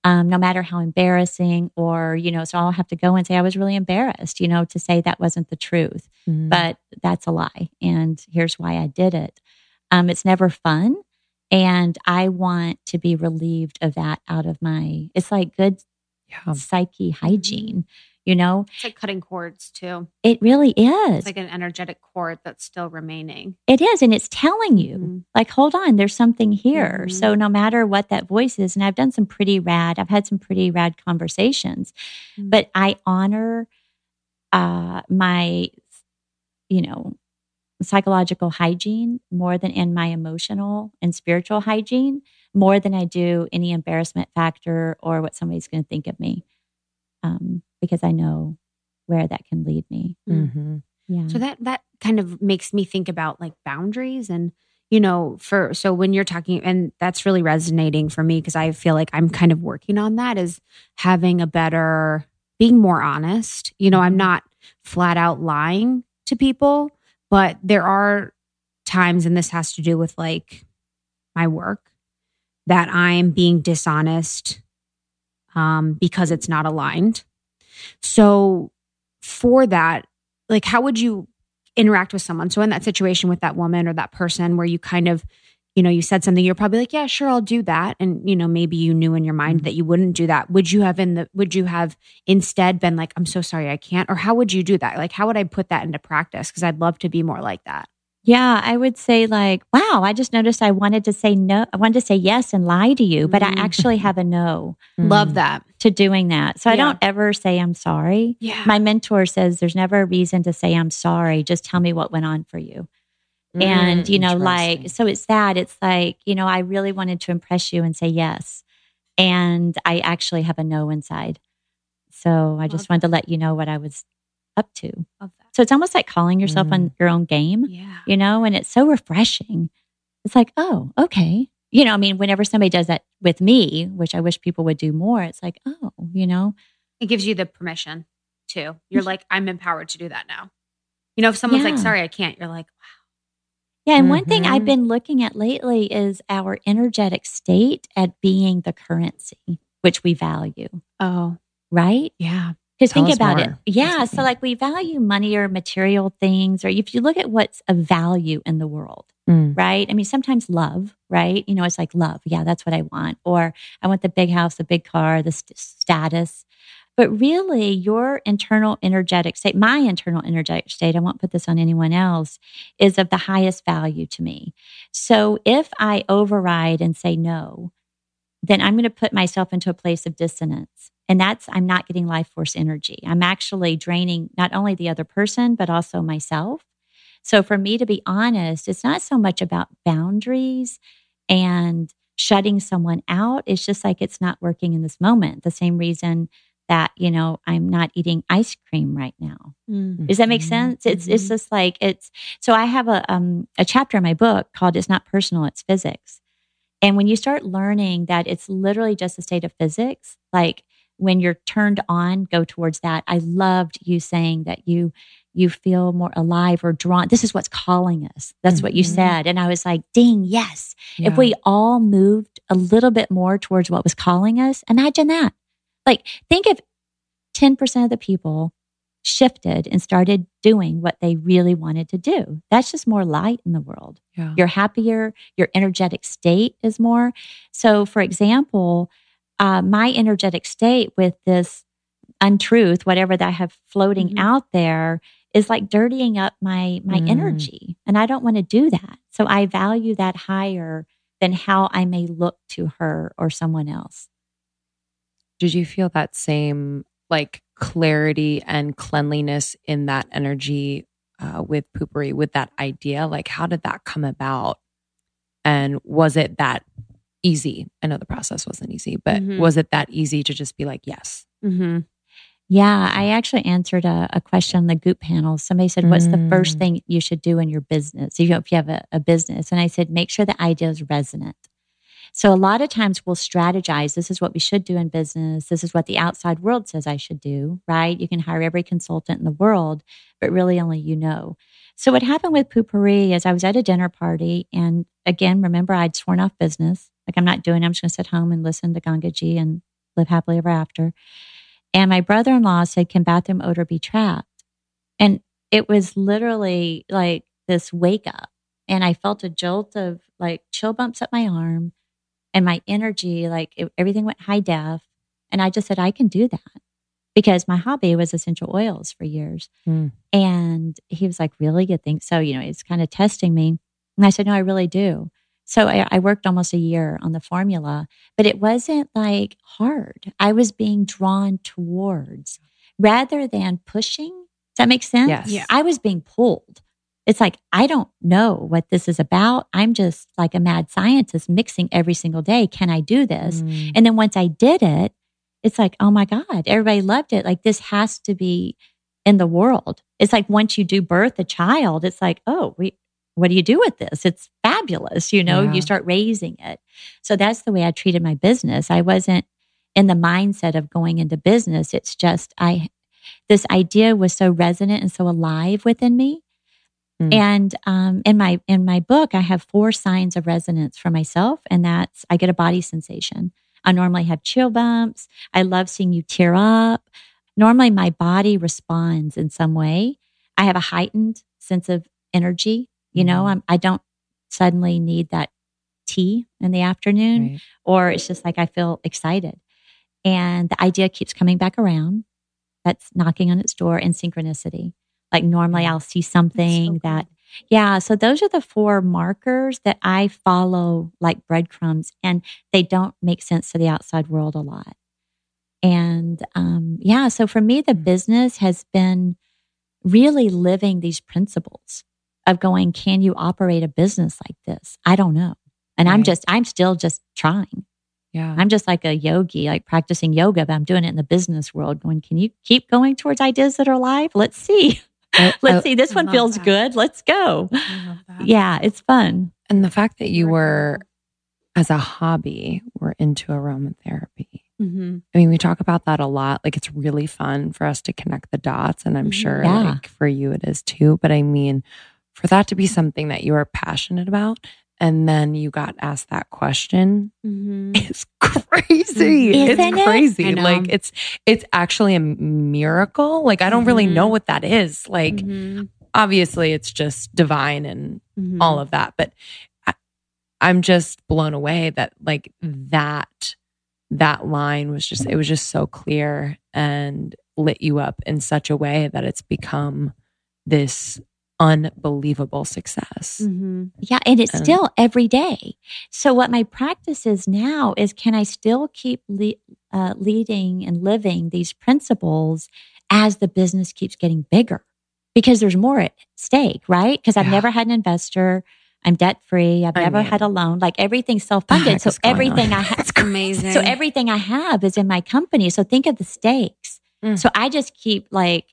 Um, no matter how embarrassing or, you know, so I'll have to go and say, I was really embarrassed, you know, to say that wasn't the truth Mm-hmm. but that's a lie. And here's why I did it. Um, it's never fun. And I want to be relieved of that out of my, it's like good yeah. psyche hygiene, you know? It's like cutting cords too. It really is. It's like an energetic cord that's still remaining. it is. And it's telling you, Mhm. like, hold on, there's something here. Mhm. So no matter what that voice is, and I've done some pretty rad, I've had some pretty rad conversations, Mhm. but I honor uh, my, you know, psychological hygiene more than in my emotional and spiritual hygiene, more than I do any embarrassment factor or what somebody's going to think of me. Um, because I know where that can lead me. Mm-hmm. Yeah. So that that kind of makes me think about like boundaries and you know for so when you're talking and that's really resonating for me because I feel like I'm kind of working on that is having a better being more honest. You know, I'm not flat out lying to people, but there are times and this has to do with like my work that I'm being dishonest um because it's not aligned. So for that, like how would you interact with someone? So in that situation with that woman or that person where you kind of, you know, you said something, you're probably like, yeah, sure, I'll do that. And, you know, maybe you knew in your mind Mm-hmm. that you wouldn't do that. Would you have in the, would you have instead been like, I'm so sorry, I can't? Or how would you do that? Like, how would I put that into practice? Cause I'd love to be more like that. Yeah, I would say like, wow, I just noticed I wanted to say no, I wanted to say yes and lie to you, but I Mm. actually have a no Love that. to doing that. So I don't ever say I'm sorry. Yeah. My mentor says there's never a reason to say I'm sorry. Just tell me what went on for you. and, you know, like, so it's that. It's like, you know, I really wanted to impress you and say yes. And I actually have a no inside. So I just Love wanted to let you know what I was up to. Love that. So it's almost like calling yourself on your own game Yeah. you know, and it's so refreshing. It's like, oh, okay. You know, I mean, whenever somebody does that with me, which I wish people would do more, it's like, oh, you know, It gives you the permission too. You're like, I'm empowered to do that now. You know, if someone's like, sorry, I can't, you're like, wow. yeah. And one thing I've Mhm. been looking at lately is our energetic state at being the currency, which we value, oh, right? yeah. Because think about more. it. Yeah. So, like, we value money or material things, or if you look at what's of value in the world, Mm. right? I mean, sometimes love, right? You know, it's like love. Yeah, that's what I want. Or I want the big house, the big car, the st- status. But really, your internal energetic state, my internal energetic state, I won't put this on anyone else, is of the highest value to me. So if I override and say no, then I'm going to put myself into a place of dissonance. And that's, I'm not getting life force energy. I'm actually draining not only the other person, but also myself. So for me to be honest, it's not so much about boundaries and shutting someone out. It's just like it's not working in this moment. The same reason that, you know, I'm not eating ice cream right now. Does that make sense? It's it's Mhm. just like it's so I have a um a chapter in my book called It's Not Personal, It's Physics. And when you start learning that it's literally just a state of physics, like when you're turned on, go towards that. I loved you saying that you you feel more alive or drawn. This is what's calling us. That's what you Mhm. said. And I was like, ding, yes. Yeah. If we all moved a little bit more towards what was calling us, imagine that. Like, think if 10% of the people shifted and started doing what they really wanted to do. That's just more light in the world. Yeah. You're happier, your energetic state is more. So, for example, uh, my energetic state with this untruth, whatever that I have floating Mhm. out there, is like dirtying up my my Mm. energy, and I don't want to do that. So I value that higher than how I may look to her or someone else. Did you feel that same like clarity and cleanliness in that energy uh, with Poo~Pourri, with that idea? Like, how did that come about? And was it that easy? I know the process wasn't easy, but Mhm. was it that easy to just be like, yes? Mm-hmm. Yeah, I actually answered a, a question on the Goop panel. Somebody said, "What's the first Mm. thing you should do in your business? You know, if you have a, a business?" And I said, "Make sure the idea is resonant." So a lot of times we'll strategize. This is what we should do in business. This is what the outside world says I should do. Right? You can hire every consultant in the world, but really only you know. So what happened with Poo~Pourri is I was at a dinner party, and again, remember I'd sworn off business. Like I'm not doing. it. I'm just going to sit home and listen to Gangaji and live happily ever after. And my brother in law said, Can bathroom odor be trapped? And it was literally like this wake up. And I felt a jolt of like chill bumps up my arm and my energy, like it, everything went high def. And I just said, I can do that because my hobby was essential oils for years. Hmm. And he was like, Really? You think so? You know, he's kind of testing me. And I said, No, I really do. So I, I worked almost a year on the formula, but it wasn't like hard. I was being drawn towards rather than pushing. Does that make sense? Yes. Yeah. I was being pulled. It's like, I don't know what this is about. I'm just like a mad scientist mixing every single day. Can I do this? Mm. And then once I did it, it's like, oh my God, everybody loved it. Like this has to be in the world. It's like once you do birth a child, it's like, oh, we, what do you do with this? It's fabulous. You know, Yeah. you start raising it. So that's the way I treated my business. I wasn't in the mindset of going into business. It's just, I, this idea was so resonant and so alive within me. Mm. And um, in my in my book, I have four signs of resonance for myself, and that's I get a body sensation. I normally have chill bumps. I love seeing you tear up. Normally, my body responds in some way. I have a heightened sense of energy. You know, Mhm. I'm, I don't suddenly need that tea in the afternoon, Right. or it's just like I feel excited. And the idea keeps coming back around. That's knocking on its door and synchronicity. Like normally I'll see something that, yeah. So those are the four markers that I follow like breadcrumbs and they don't make sense to the outside world a lot. And um, yeah, so for me, the business has been really living these principles of going, can you operate a business like this? I don't know. And I'm just, I'm still just trying. Yeah. I'm just like a yogi, like practicing yoga, but I'm doing it in the business world. Going, can you keep going towards ideas that are alive? Let's see. I- Let's I- see. This I one feels that. good. Let's go. I love that. Yeah, it's fun. And the fact that you were, as a hobby, were into aromatherapy. Mm-hmm. I mean, we talk about that a lot. Like, it's really fun for us to connect the dots. And I'm sure, Yeah. like, for you, it is too. But I mean, for that to be something that you are passionate about, and then you got asked that question Mm-hmm. is crazy. Isn't it's it? Crazy. know. Like, it's, it's actually a miracle. Like, I don't really Mhm. know what that is. Like, Mm-hmm. obviously, it's just divine and all of that. But I, I'm just blown away that like that that line was just it was just so clear and lit you up in such a way that it's become this unbelievable success. Mm-hmm. Yeah, and it's still every day. So what my practice is now is can I still keep le- uh, leading and living these principles as the business keeps getting bigger? Because there's more at stake, right? Because I've Yeah. never had an investor. I'm debt free. I've I never mean, had a loan. Like everything's self funded. So everything on? I have, Amazing. so everything I have is in my company. So think of the stakes. Mm. So I just keep like,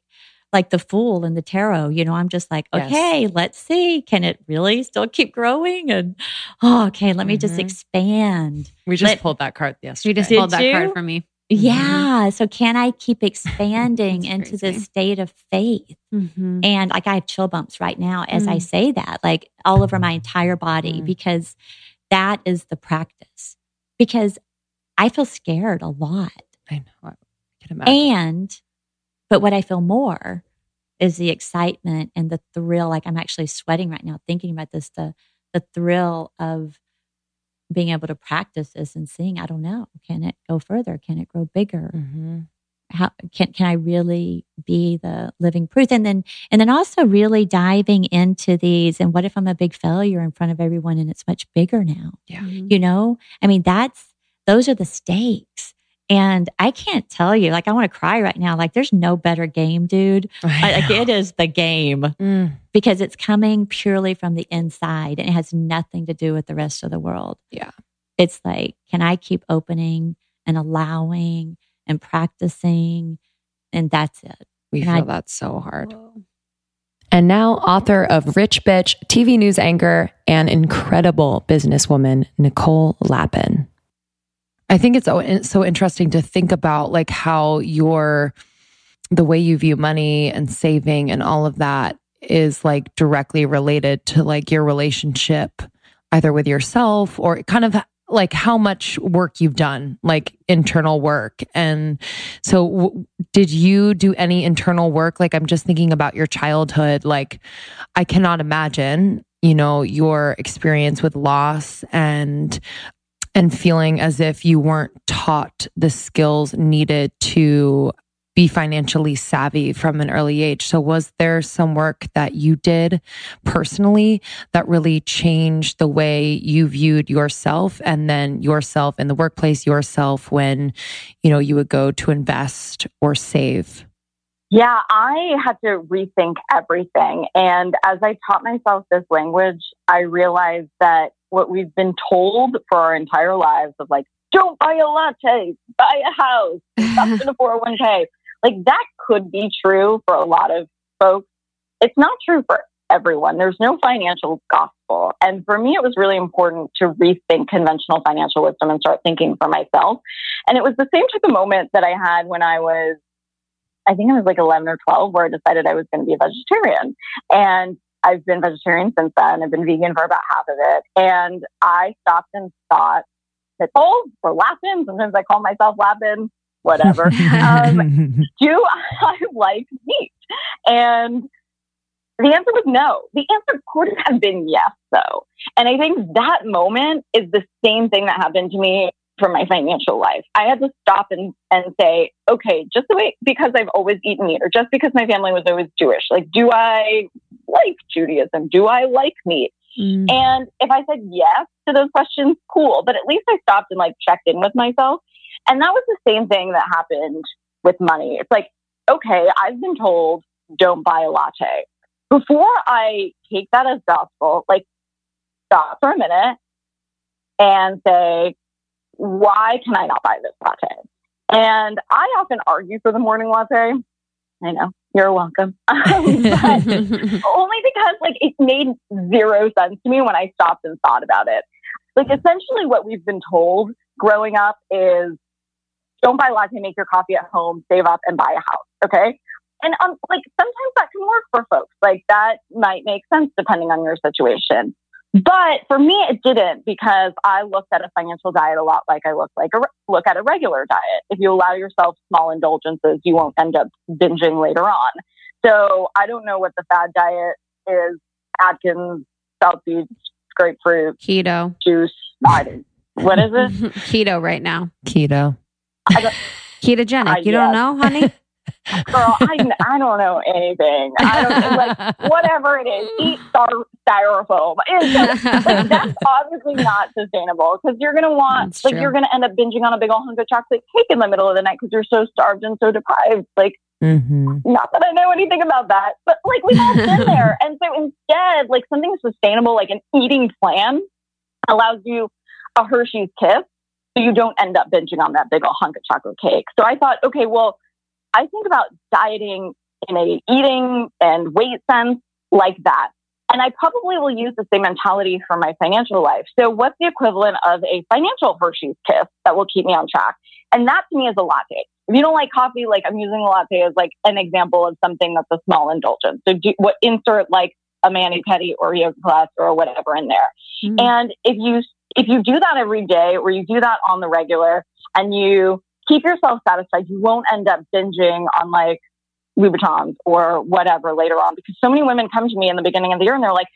like the fool in the tarot, you know, I'm just like, Yes. okay, let's see. Can it really still keep growing? And oh, okay, let me just Mhm. expand. We just Let- pulled that card yesterday. She just Did pulled that you? card for me. Yeah. So can I keep expanding into crazy. this state of faith? Mm-hmm. And like I have chill bumps right now as I Mm. say that, like all over my entire body, Mm. because that is the practice. Because I feel scared a lot. I know. I can imagine. And, but what I feel more is the excitement and the thrill. Like I'm actually sweating right now thinking about this, the, the thrill of being able to practice this and seeing, I don't know, can it go further? Can it grow bigger? Mhm. How can, can I really be the living proof? And then, and then also really diving into these. And what if I'm a big failure in front of everyone and it's much bigger now? Yeah. you know i mean that's those are the stakes and i can't tell you like i want to cry right now like there's no better game dude I- like it is the game Mm. because it's coming purely from the inside and it has nothing to do with the rest of the world Yeah. it's like can i keep opening and allowing and practicing and that's it We And feel I- that so hard. Whoa. And now, author of Rich Bitch, TV news anchor, and incredible businesswoman, Nicole Lapin. I think it's so, interesting to think about like how your, the way you view money and saving and all of that is like directly related to like your relationship, either with yourself or kind of like how much work you've done, like internal work. And so, w- did you do any internal work? Like, I'm just thinking about your childhood. Like, I cannot imagine, you know, your experience with loss and and feeling as if you weren't taught the skills needed to be financially savvy from an early age. So was there some work that you did personally that really changed the way you viewed yourself and then yourself in the workplace, yourself when, you know, you would go to invest or save? Yeah, I had to rethink everything. And as I taught myself this language, I realized that what we've been told for our entire lives of like, don't buy a latte, buy a house, invest in a 401k, like that could be true for a lot of folks. It's not true for everyone. There's no financial gospel. And for me, it was really important to rethink conventional financial wisdom and start thinking for myself. And it was the same type of moment that I had when I was, I think I was like 11 or 12, where I decided I was going to be a vegetarian. And I've been vegetarian since then. I've been vegan for about half of it. And I stopped and thought, Nicole, or Lapin, sometimes I call myself Lapin, whatever. um, do I like meat? And the answer was no. The answer could have been yes, though. And I think that moment is the same thing that happened to me for my financial life. I had to stop and, and say, okay, just the way, because I've always eaten meat or just because my family was always Jewish, like, do I like Judaism? Do I like meat? Mm. And if I said yes to those questions, cool. But at least I stopped and like checked in with myself. And that was the same thing that happened with money. It's like, okay, I've been told don't buy a latte. Before I take that as gospel, like stop for a minute and say, why can I not buy this latte? And I often argue for the morning latte. I know you're welcome. only because like it made zero sense to me when I stopped and thought about it. Like essentially what we've been told growing up is don't buy latte, make your coffee at home, save up and buy a house. Okay. And um, like sometimes that can work for folks. Like that might make sense depending on your situation. But for me, it didn't because I looked at a financial diet a lot like I look like a look at a regular diet. If you allow yourself small indulgences, you won't end up binging later on. So I don't know what the fad diet is. Atkins, South Beach, grapefruit, keto, juice. I what is it? keto right now. Keto. Ketogenic. I, you don't know, honey? Girl, I, I don't know anything. I don't like whatever it is. Eat star- styrofoam. Just, like, that's obviously not sustainable because you're gonna want that's like true. you're gonna end up binging on a big old hunk of chocolate cake in the middle of the night because you're so starved and so deprived. Like, mm-hmm. not that I know anything about that, but like we've all been there. And so instead, like something sustainable, like an eating plan, allows you a Hershey's kiss so you don't end up binging on that big old hunk of chocolate cake. So I thought, okay, well I think about dieting in a eating and weight sense like that. And I probably will use the same mentality for my financial life. So what's the equivalent of a financial Hershey's kiss that will keep me on track? And that to me is a latte. If you don't like coffee, like I'm using a latte as like an example of something that's a small indulgence. So do, what insert like a mani pedi or yoga class or whatever in there. Mm-hmm. And if you if you do that every day or you do that on the regular and you keep yourself satisfied. You won't end up binging on like Louboutins or whatever later on because so many women come to me in the beginning of the year and they're like,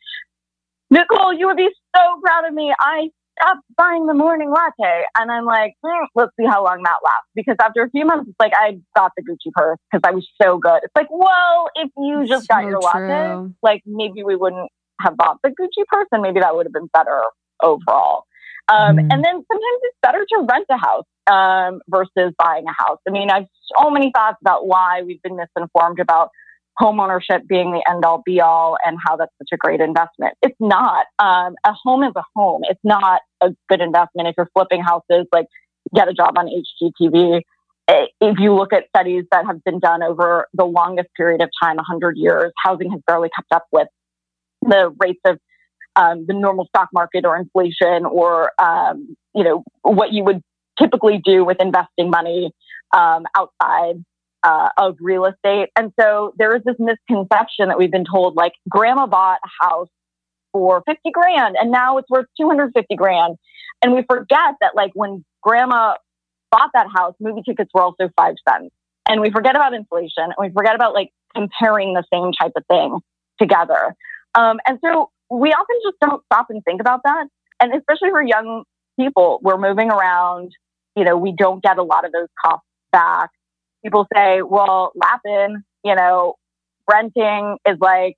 Nicole, you would be so proud of me. I stopped buying the morning latte. And I'm like, mm, let's see how long that lasts. Because after a few months, it's like, I got the Gucci purse because I was so good. It's like, well, if you just so got your true. latte, like maybe we wouldn't have bought the Gucci purse and maybe that would have been better overall. Um, mm. And then sometimes it's better to rent a house um, versus buying a house. I mean, I've so many thoughts about why we've been misinformed about home ownership being the end all be all and how that's such a great investment. It's not. Um, a home is a home. It's not a good investment if you're flipping houses. Like, get a job on HGTV. If you look at studies that have been done over the longest period of time, 100 years, housing has barely kept up with the rates of um, the normal stock market or inflation or um, you know what you would typically do with investing money um, outside uh, of real estate. And so there is this misconception that we've been told, like grandma bought a house for 50 grand and now it's worth 250 grand. And we forget that like when grandma bought that house, movie tickets were also five cents. And we forget about inflation and we forget about like comparing the same type of thing together. Um, and so we often just don't stop and think about that. And especially for young people, we're moving around. You know, we don't get a lot of those costs back. People say, well, Lapin, you know, renting is like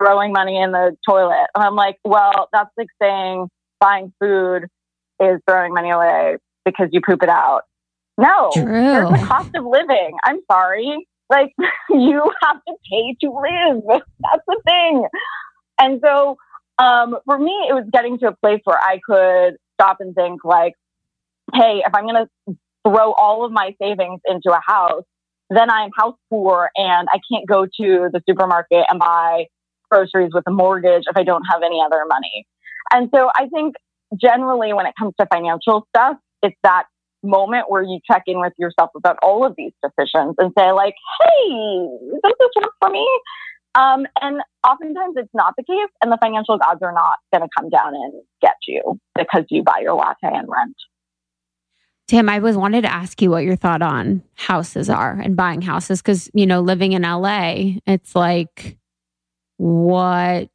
throwing money in the toilet. And I'm like, well, that's like saying buying food is throwing money away because you poop it out. No, True. there's a cost of living. I'm sorry. Like you have to pay to live. That's the thing. And so um, for me, it was getting to a place where I could stop and think like, hey, if I'm going to throw all of my savings into a house, then I'm house poor and I can't go to the supermarket and buy groceries with a mortgage if I don't have any other money. And so I think generally when it comes to financial stuff, it's that moment where you check in with yourself about all of these decisions and say like, hey, does this work for me? Um, and oftentimes it's not the case, and the financial gods are not going to come down and get you because you buy your latte and rent. Tim, I was wanted to ask you what your thought on houses are and buying houses because you know living in LA, it's like what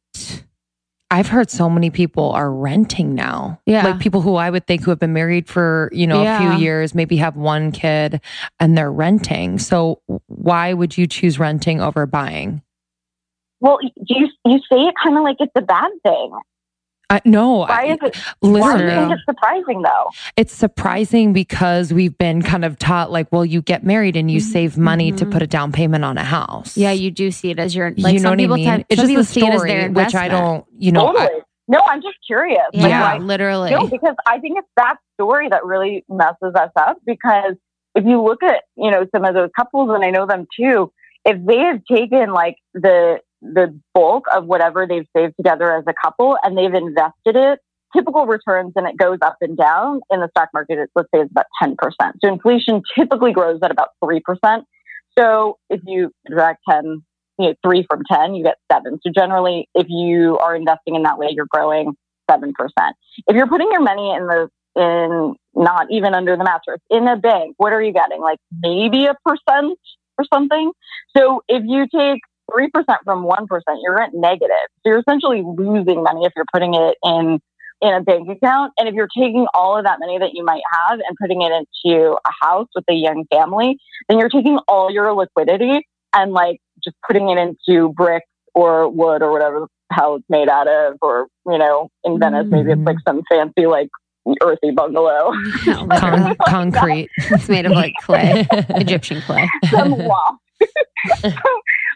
I've heard so many people are renting now. Yeah. Like people who I would think who have been married for, you know, Yeah. a few years, maybe have one kid and they're renting. So why would you choose renting over buying? Well, do you you say it kind of like it's a bad thing? Uh, no, Why is it? Why do you think it's surprising though? it's surprising because we've been kind of taught like, well, you get married and you save money to Mhm. put a down payment on a house. Yeah, you do see it as your like you know some what I mean? tend- it's some just the people see it as story, their which I don't, you know, I- totally. no, I'm just curious. Yeah, Like, why- literally. No, because I think it's that story that really messes us up. Because if you look at you know some of those couples, and I know them too, if they had taken like the the bulk of whatever they've saved together as a couple and they've invested it, typical returns and it goes up and down in the stock market. It, let's say it's about ten percent. So inflation typically grows at about three percent. So if you subtract ten, you know, three from ten, you get seven. So generally, if you are investing in that way, you're growing seven percent. If you're putting your money in the in not even under the mattress in a bank, what are you getting? Like maybe a percent or something. So if you take three percent from one percent, you're at negative. So you're essentially losing money if you're putting it in in a bank account. And if you're taking all of that money that you might have and putting it into a house with a young family, then you're taking all your liquidity and like just putting it into bricks or wood or whatever the hell it's made out of, or you know, in Venice maybe it's like mm-hmm. some fancy like earthy bungalow. Oh, con- concrete. it's made of like clay, Egyptian clay. some loft.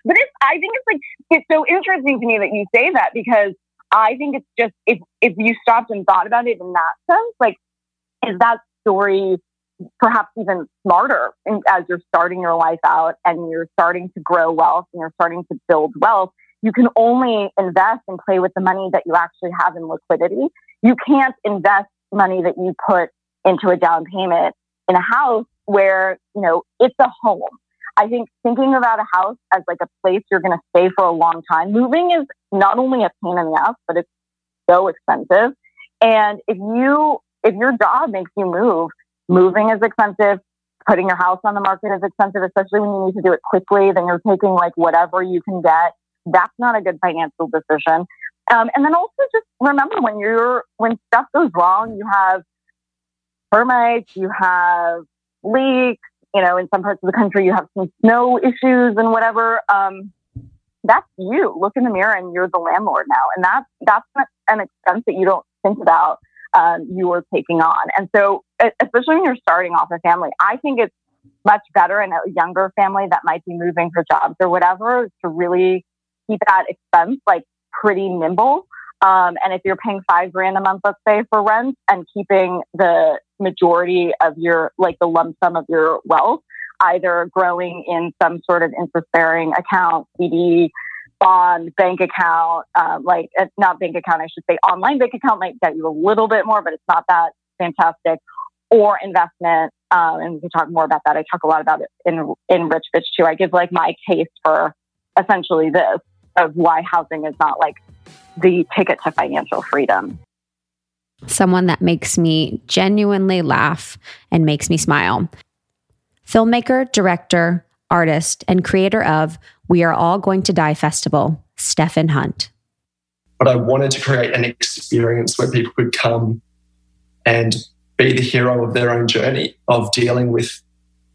But it's, I think it's like it's so interesting to me that you say that because I think it's just if if you stopped and thought about it in that sense, like is that story perhaps even smarter in, as you're starting your life out and you're starting to grow wealth and you're starting to build wealth. You can only invest and play with the money that you actually have in liquidity. You can't invest money that you put into a down payment in a house where, you know, it's a home. I think thinking about a house as like a place you're going to stay for a long time. Moving is not only a pain in the ass, but it's so expensive. And if you, if your job makes you move, moving is expensive. Putting your house on the market is expensive, especially when you need to do it quickly. Then you're taking like whatever you can get. That's not a good financial decision. Um, and then also just remember when you're, when stuff goes wrong, you have termites, you have leaks, you know, in some parts of the country, you have some snow issues and whatever. Um, that's you. Look in the mirror and you're the landlord now. And that's, that's an expense that you don't think about, um, you are taking on. And so, especially when you're starting off a family, I think it's much better in a younger family that might be moving for jobs or whatever to really keep that expense like pretty nimble. Um, and if you're paying five grand a month, let's say for rent and keeping the majority of your, like the lump sum of your wealth, either growing in some sort of interest bearing account, CD, bond, bank account, um, like uh, not bank account, I should say online bank account might get you a little bit more, but it's not that fantastic or investment. Um, and we can talk more about that. I talk a lot about it in, in Rich Bitch too. I give like my case for essentially this of why housing is not like the ticket to financial freedom. someone that makes me genuinely laugh and makes me smile. Filmmaker, director, artist, and creator of We Are All Going to Die Festival, Stephen Hunt. but I wanted to create an experience where people could come and be the hero of their own journey of dealing with,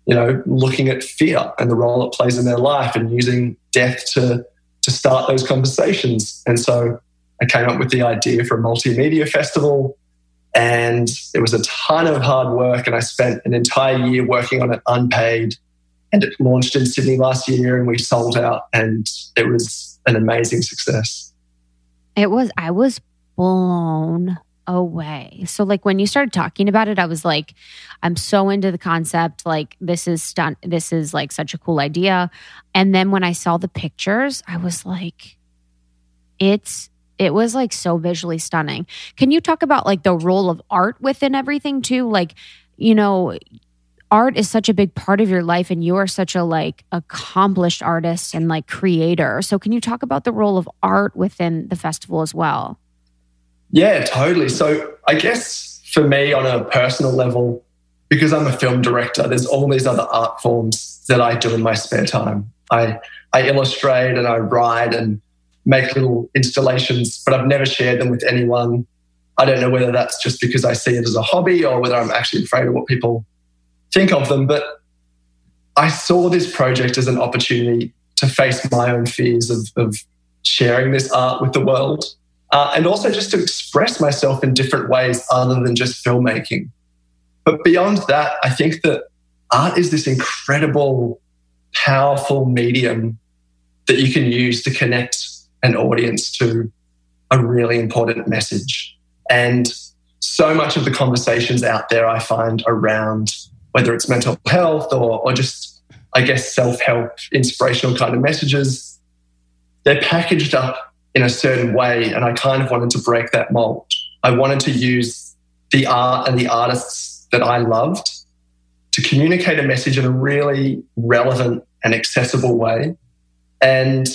you know, looking at fear and the role it plays in their life and using death to to start those conversations. And so I came up with the idea for a multimedia festival and it was a ton of hard work and I spent an entire year working on it unpaid and it launched in Sydney last year and we sold out and it was an amazing success. It was, I was blown away. So like when you started talking about it, I was like, I'm so into the concept. Like this is stunt. This is like such a cool idea. And then when I saw the pictures, I was like, it's it was like so visually stunning. Can you talk about like the role of art within everything too? Like, you know, art is such a big part of your life and you are such a like accomplished artist and like creator. So can you talk about the role of art within the festival as well? Yeah, totally. So I guess for me, on a personal level, because I'm a film director, there's all these other art forms that I do in my spare time. I I illustrate and I write and make little installations, but I've never shared them with anyone. I don't know whether that's just because I see it as a hobby or whether I'm actually afraid of what people think of them. But I saw this project as an opportunity to face my own fears of, of sharing this art with the world uh, and also just to express myself in different ways other than just filmmaking. But beyond that, I think that art is this incredible, powerful medium that you can use to connect an audience to a really important message. And so much of the conversations out there I find around whether it's mental health or, or just, I guess, self help, inspirational kind of messages, they're packaged up in a certain way. And I kind of wanted to break that mold. I wanted to use the art and the artists that I loved to communicate a message in a really relevant and accessible way. And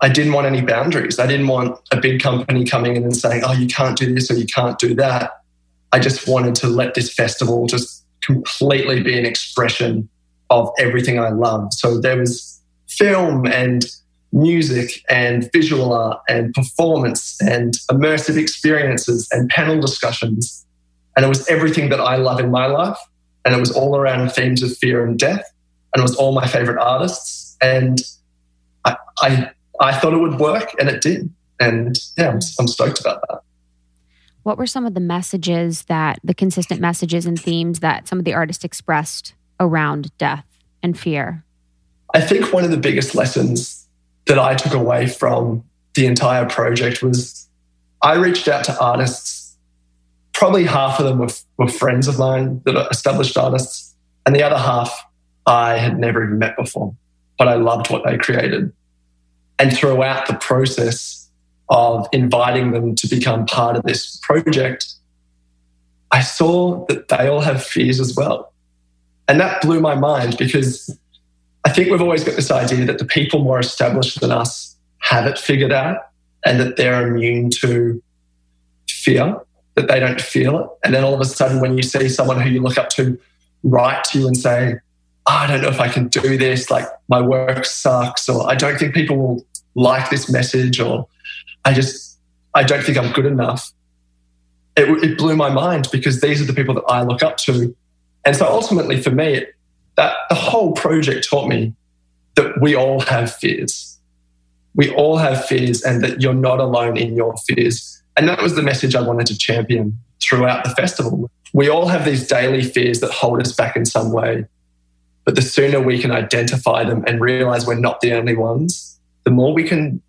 I didn't want any boundaries. I didn't want a big company coming in and saying, oh, you can't do this or you can't do that. I just wanted to let this festival just completely be an expression of everything I love. So there was film and music and visual art and performance and immersive experiences and panel discussions. And it was everything that I love in my life. And it was all around themes of fear and death. And it was all my favorite artists. And I, I, I thought it would work and it did. And yeah, I'm, I'm stoked about that. What were some of the messages that the consistent messages and themes that some of the artists expressed around death and fear? I think one of the biggest lessons that I took away from the entire project was I reached out to artists. Probably half of them were, were friends of mine that are established artists, and the other half I had never even met before, but I loved what they created. And throughout the process of inviting them to become part of this project, I saw that they all have fears as well. And that blew my mind because I think we've always got this idea that the people more established than us have it figured out and that they're immune to fear, that they don't feel it. And then all of a sudden, when you see someone who you look up to write to you and say, I don't know if I can do this, like my work sucks, or I don't think people will like this message, or I just, I don't think I'm good enough. It, it blew my mind because these are the people that I look up to. And so ultimately for me, it, that the whole project taught me that we all have fears. We all have fears and that you're not alone in your fears. And that was the message I wanted to champion throughout the festival. We all have these daily fears that hold us back in some way. But the sooner we can identify them and realize we're not the only ones, the more we can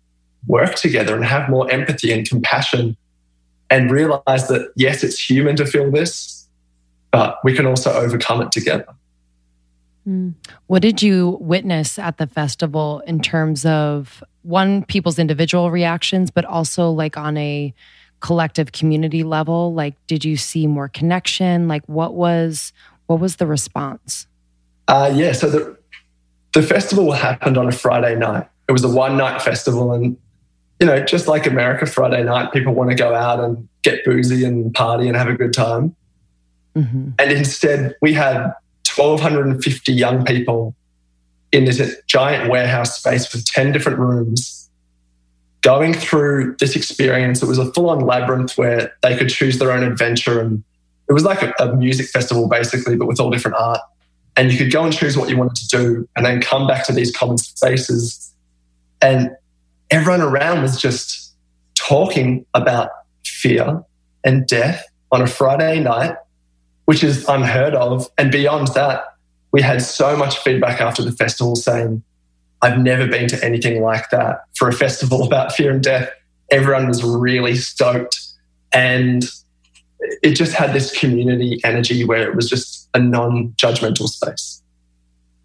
work together and have more empathy and compassion and realize that, yes, it's human to feel this, but we can also overcome it together. Mm. What did you witness at the festival in terms of one, people's individual reactions, but also like on a collective community level? Like, did you see more connection? Like, what was what was the response? Uh, yeah, so the the festival happened on a Friday night. It was a one night festival, and you know, just like America, Friday night, people want to go out and get boozy and party and have a good time. Mm-hmm. And instead, we had 1,250 young people in this giant warehouse space with 10 different rooms going through this experience. It was a full on labyrinth where they could choose their own adventure. And it was like a, a, music festival, basically, but with all different art. And you could go and choose what you wanted to do and then come back to these common spaces. And everyone around was just talking about fear and death on a Friday night which is unheard of. And beyond that, we had so much feedback after the festival saying, I've never been to anything like that for a festival about fear and death. Everyone was really stoked. And it just had this community energy where it was just a non judgmental space.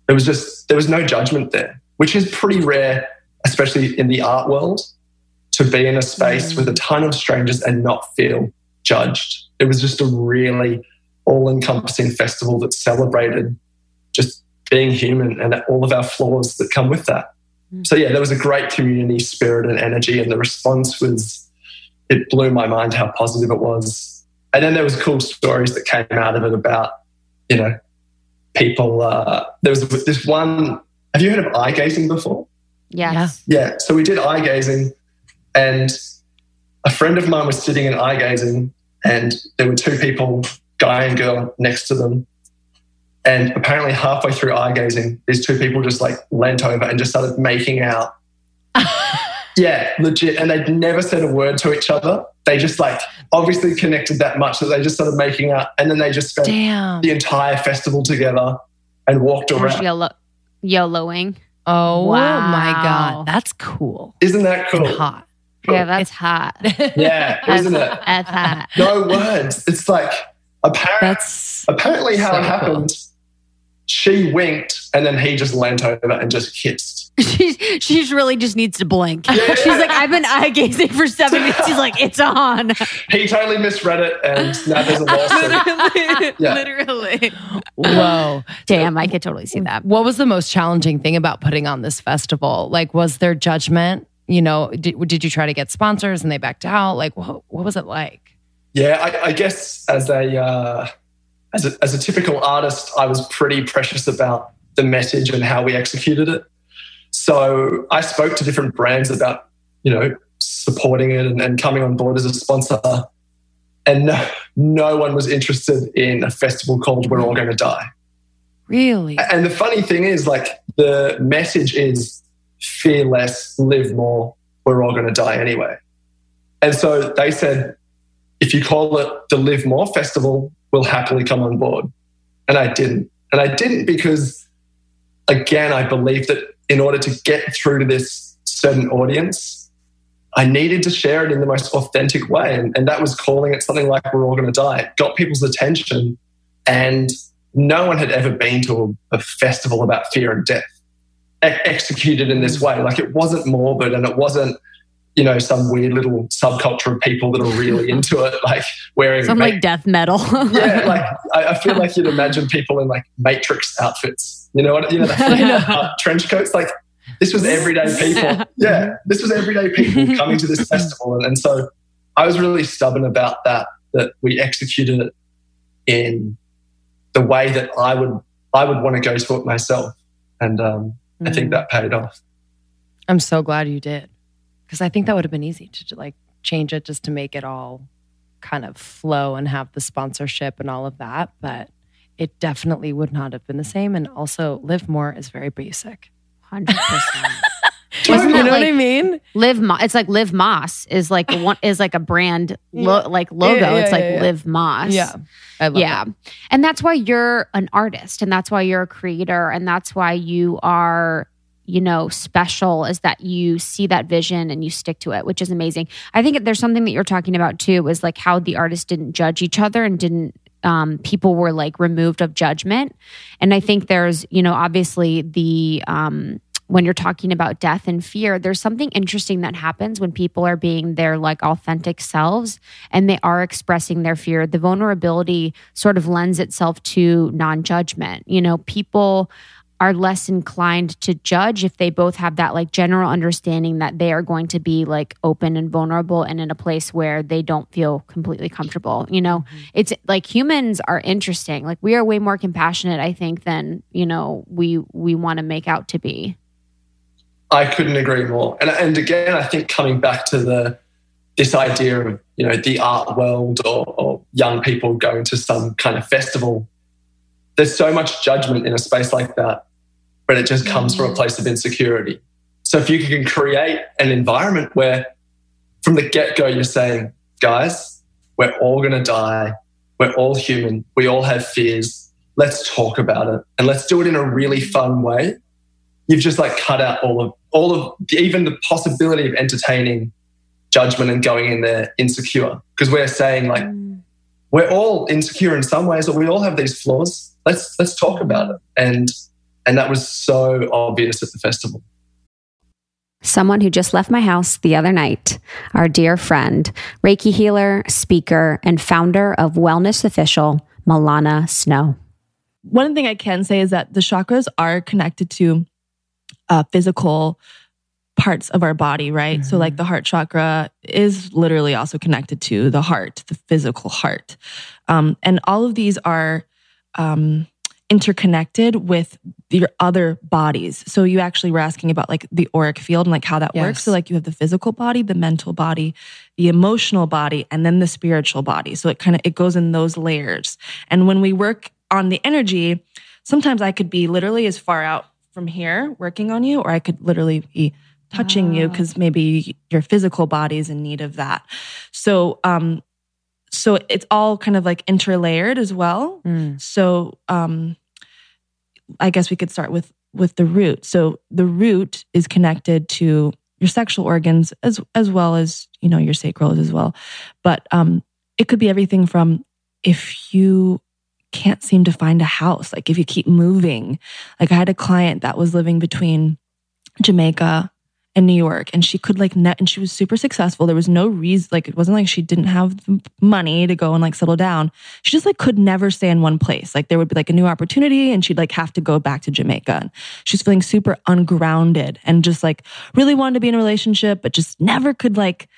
There was just, there was no judgment there, which is pretty rare, especially in the art world, to be in a space mm. with a ton of strangers and not feel judged. It was just a really all encompassing festival that celebrated just being human and all of our flaws that come with that. Mm. So, yeah, there was a great community spirit and energy, and the response was, it blew my mind how positive it was. And then there was cool stories that came out of it about, you know, people. Uh, there was this one. Have you heard of eye gazing before? Yes. Yeah. Yeah. So we did eye gazing, and a friend of mine was sitting in eye gazing, and there were two people, guy and girl, next to them. And apparently, halfway through eye gazing, these two people just like leant over and just started making out. yeah, legit. And they'd never said a word to each other. They just like obviously connected that much that they just started making out. And then they just spent Damn. the entire festival together and walked around. YOLO- YOLOing. Oh Wow. my God. That's cool. Isn't that cool? And hot. Yeah, that's hot. Yeah, isn't it? that's hot. No words. It's like apparently, That's apparently how so it happened. She winked and then he just leant over and just kissed. She's she's really just needs to blink. Yeah. She's like, I've been eye gazing for seven minutes. She's like, it's on. He totally misread it and now there's a lawsuit. Yeah. Literally. whoa. Damn, I could totally see that. What was the most challenging thing about putting on this festival? Like, was there judgment? You know, did, did you try to get sponsors and they backed out? Like, what, what was it like? Yeah, I, I guess as a, uh, as a as a typical artist, I was pretty precious about the message and how we executed it. So I spoke to different brands about you know supporting it and, and coming on board as a sponsor, and no, no one was interested in a festival called "We're All Going to Die." Really? And the funny thing is, like the message is fear less, live more. We're all going to die anyway. And so they said, if you call it the Live More Festival, we'll happily come on board. And I didn't. And I didn't because, again, I believe that in order to get through to this certain audience, I needed to share it in the most authentic way. And, and that was calling it something like We're All to Die. It got people's attention. And no one had ever been to a, a festival about fear and death e- executed in this way. Like it wasn't morbid and it wasn't, you know, some weird little subculture of people that are really into it, like wearing Some ma- like death metal. yeah, like I, I feel like you'd imagine people in like Matrix outfits. You know what? You know, the uh, trench coats. Like this was everyday people. Yeah, this was everyday people coming to this festival, and, and so I was really stubborn about that. That we executed it in the way that I would I would want to go to it myself, and um, I think that paid off. I'm so glad you did. Because I think that would have been easy to like change it just to make it all kind of flow and have the sponsorship and all of that. But it definitely would not have been the same. And also, Live More is very basic. Hundred percent. you Wasn't know that what I mean? Live Mo- it's like Live Moss is like a one is like a brand lo- like logo. Yeah, yeah, it's like yeah. Live Moss. Yeah. I love yeah. it. And that's why you're an artist and that's why you're a creator and that's why you are, you know, special is that you see that vision and you stick to it, which is amazing. I think there's something that you're talking about too is like how the artists didn't judge each other and didn't um, people were like removed of judgment. And I think there's, you know, obviously the um when you're talking about death and fear, there's something interesting that happens when people are being their like authentic selves and they are expressing their fear. The vulnerability sort of lends itself to non judgment. You know, people are less inclined to judge if they both have that like general understanding that they are going to be like open and vulnerable and in a place where they don't feel completely comfortable. You know, mm-hmm. it's like humans are interesting. Like we are way more compassionate, I think, than, you know, we we want to make out to be. I couldn't agree more. And, and again, I think coming back to the this idea of you know the art world or, or young people going to some kind of festival, there's so much judgment in a space like that, but it just comes from a place of insecurity. So if you can create an environment where from the get go you're saying, guys, we're all going to die, we're all human, we all have fears, let's talk about it and let's do it in a really fun way. You've just like cut out all of all of even the possibility of entertaining judgment and going in there insecure because we're saying like mm. We're all insecure in some ways or we all have these flaws. Let's let's talk about it. And and that was so obvious at the festival. Someone who just left my house the other night, our dear friend, Reiki healer, speaker, and founder of Wellness Official, Milana Snow. One thing I can say is that the chakras are connected to uh, physical parts of our body, right? Mm-hmm. So, like the heart chakra is literally also connected to the heart, the physical heart. Um, and all of these are um, interconnected with your other bodies. So, you actually were asking about like the auric field and like how that yes. works. So, like you have the physical body, the mental body, the emotional body, and then the spiritual body. So, it kind of it goes in those layers. And when we work on the energy, sometimes I could be literally as far out from here working on you, or I could literally be touching you because ah. maybe your physical body is in need of that. So, um, so it's all kind of like interlayered as well. Mm. So, um, I guess we could start with with the root. So the root is connected to your sexual organs as as well as you know your sacral as well. But um, it could be everything from if you can't seem to find a house, like if you keep moving. Like I had a client that was living between Jamaica in New York and she could like net and she was super successful. There was no reason like it wasn't like she didn't have money to go and like settle down. She just like could never stay in one place. Like there would be like a new opportunity and she'd like have to go back to Jamaica. And she's feeling super ungrounded and just like really wanted to be in a relationship but just never could like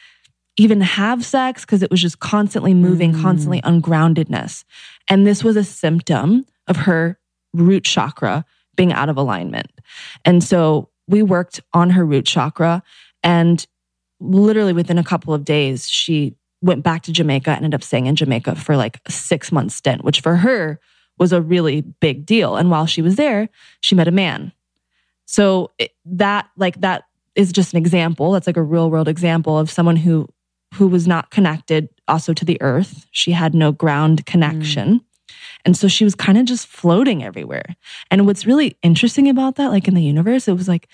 even have sex because it was just constantly moving, mm. constantly ungroundedness. And this was a symptom of her root chakra being out of alignment. And so we worked on her root chakra and literally within a couple of days she went back to Jamaica and ended up staying in Jamaica for like a 6 month stint which for her was a really big deal. And while she was there she met a man. So it, that like that is just an example. That's like a real world example of someone who who was not connected also to the earth. She had no ground connection. Mm. And so she was kind of just floating everywhere. And what's really interesting about that, like in the universe, it was like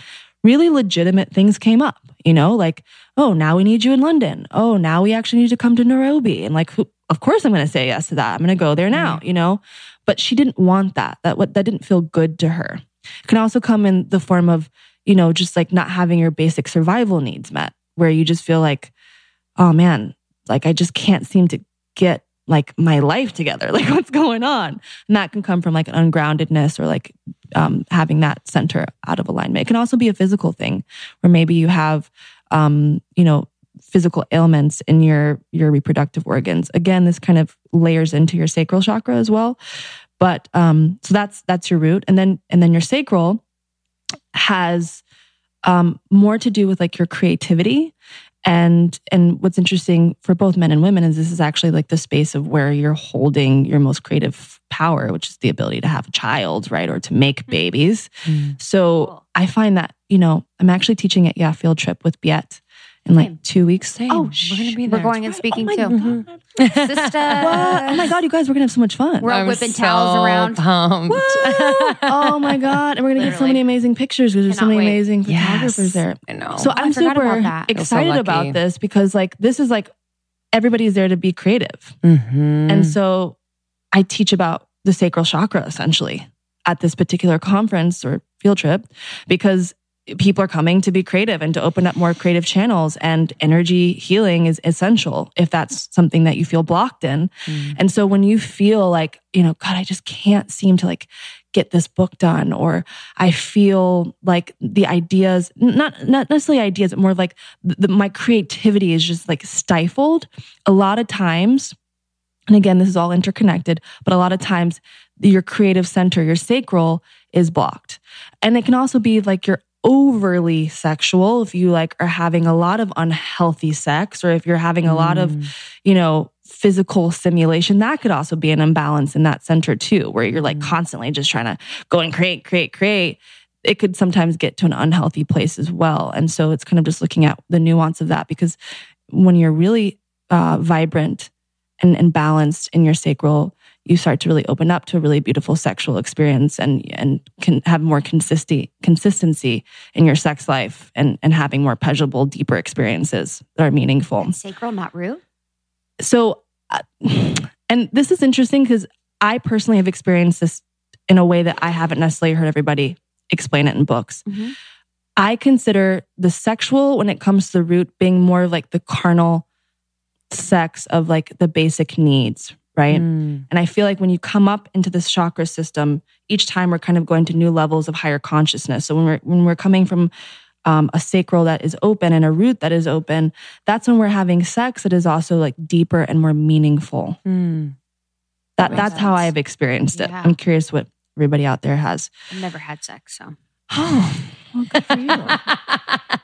really legitimate things came up, you know, like, oh, now we need you in London. Oh, now we actually need to come to Nairobi. And like, who, of course I'm going to say yes to that. I'm going to go there now, you know, but she didn't want that. That what that didn't feel good to her. It can also come in the form of, you know, just like not having your basic survival needs met, where you just feel like, oh man, like I just can't seem to get like my life together. Like what's going on? And that can come from like an ungroundedness or like um, having that center out of alignment. It can also be a physical thing where maybe you have um, you know physical ailments in your your reproductive organs. Again this kind of layers into your sacral chakra as well. But um so that's that's your root. And then and then your sacral has um more to do with like your creativity and and what's interesting for both men and women is this is actually like the space of where you're holding your most creative power which is the ability to have a child right or to make mm. babies mm. so cool. i find that you know i'm actually teaching at yeah field trip with biet in like two weeks. Same. Oh, we're gonna be there. We're going and speaking oh too. Mm-hmm. Sister. Oh my god, you guys, we're gonna have so much fun. We're all whipping so towels around. Pumped. oh my god, and we're gonna get so many amazing pictures because there's so many wait. amazing photographers yes. there. I know. So I'm super excited so about this because like this is like everybody's there to be creative, mm-hmm. and so I teach about the sacral chakra essentially at this particular conference or field trip because people are coming to be creative and to open up more creative channels and energy healing is essential if that's something that you feel blocked in. Mm. And so when you feel like, you know, God, I just can't seem to like get this book done or I feel like the ideas, not, not necessarily ideas, but more like the, my creativity is just like stifled. A lot of times, and again, this is all interconnected, but a lot of times your creative center, your sacral is blocked. And it can also be like your overly sexual, if you like are having a lot of unhealthy sex, or if you're having a lot of, mm. you know, physical stimulation, that could also be an imbalance in that center too, where you're like mm. constantly just trying to go and create, create, create. It could sometimes get to an unhealthy place as well. And so it's kind of just looking at the nuance of that because when you're really uh, vibrant and, and balanced in your sacral, you start to really open up to a really beautiful sexual experience and and can have more consistency consistency in your sex life and and having more pleasurable deeper experiences that are meaningful And sacral, not root. so uh, and this is interesting because i personally have experienced this in a way that i haven't necessarily heard everybody explain it in books Mhm. i consider the sexual when it comes to the root being more like the carnal sex of like the basic needs right Mm. and I feel like when you come up into this chakra system, each time we're kind of going to new levels of higher consciousness. So when we're when we're coming from um, a sacral that is open and a root that is open, that's when we're having sex that is also like deeper and more meaningful. Mm. That Makes that's how. I've experienced it. Yeah. I'm curious what everybody out there has. I've never had sex, so Oh, well, good for you.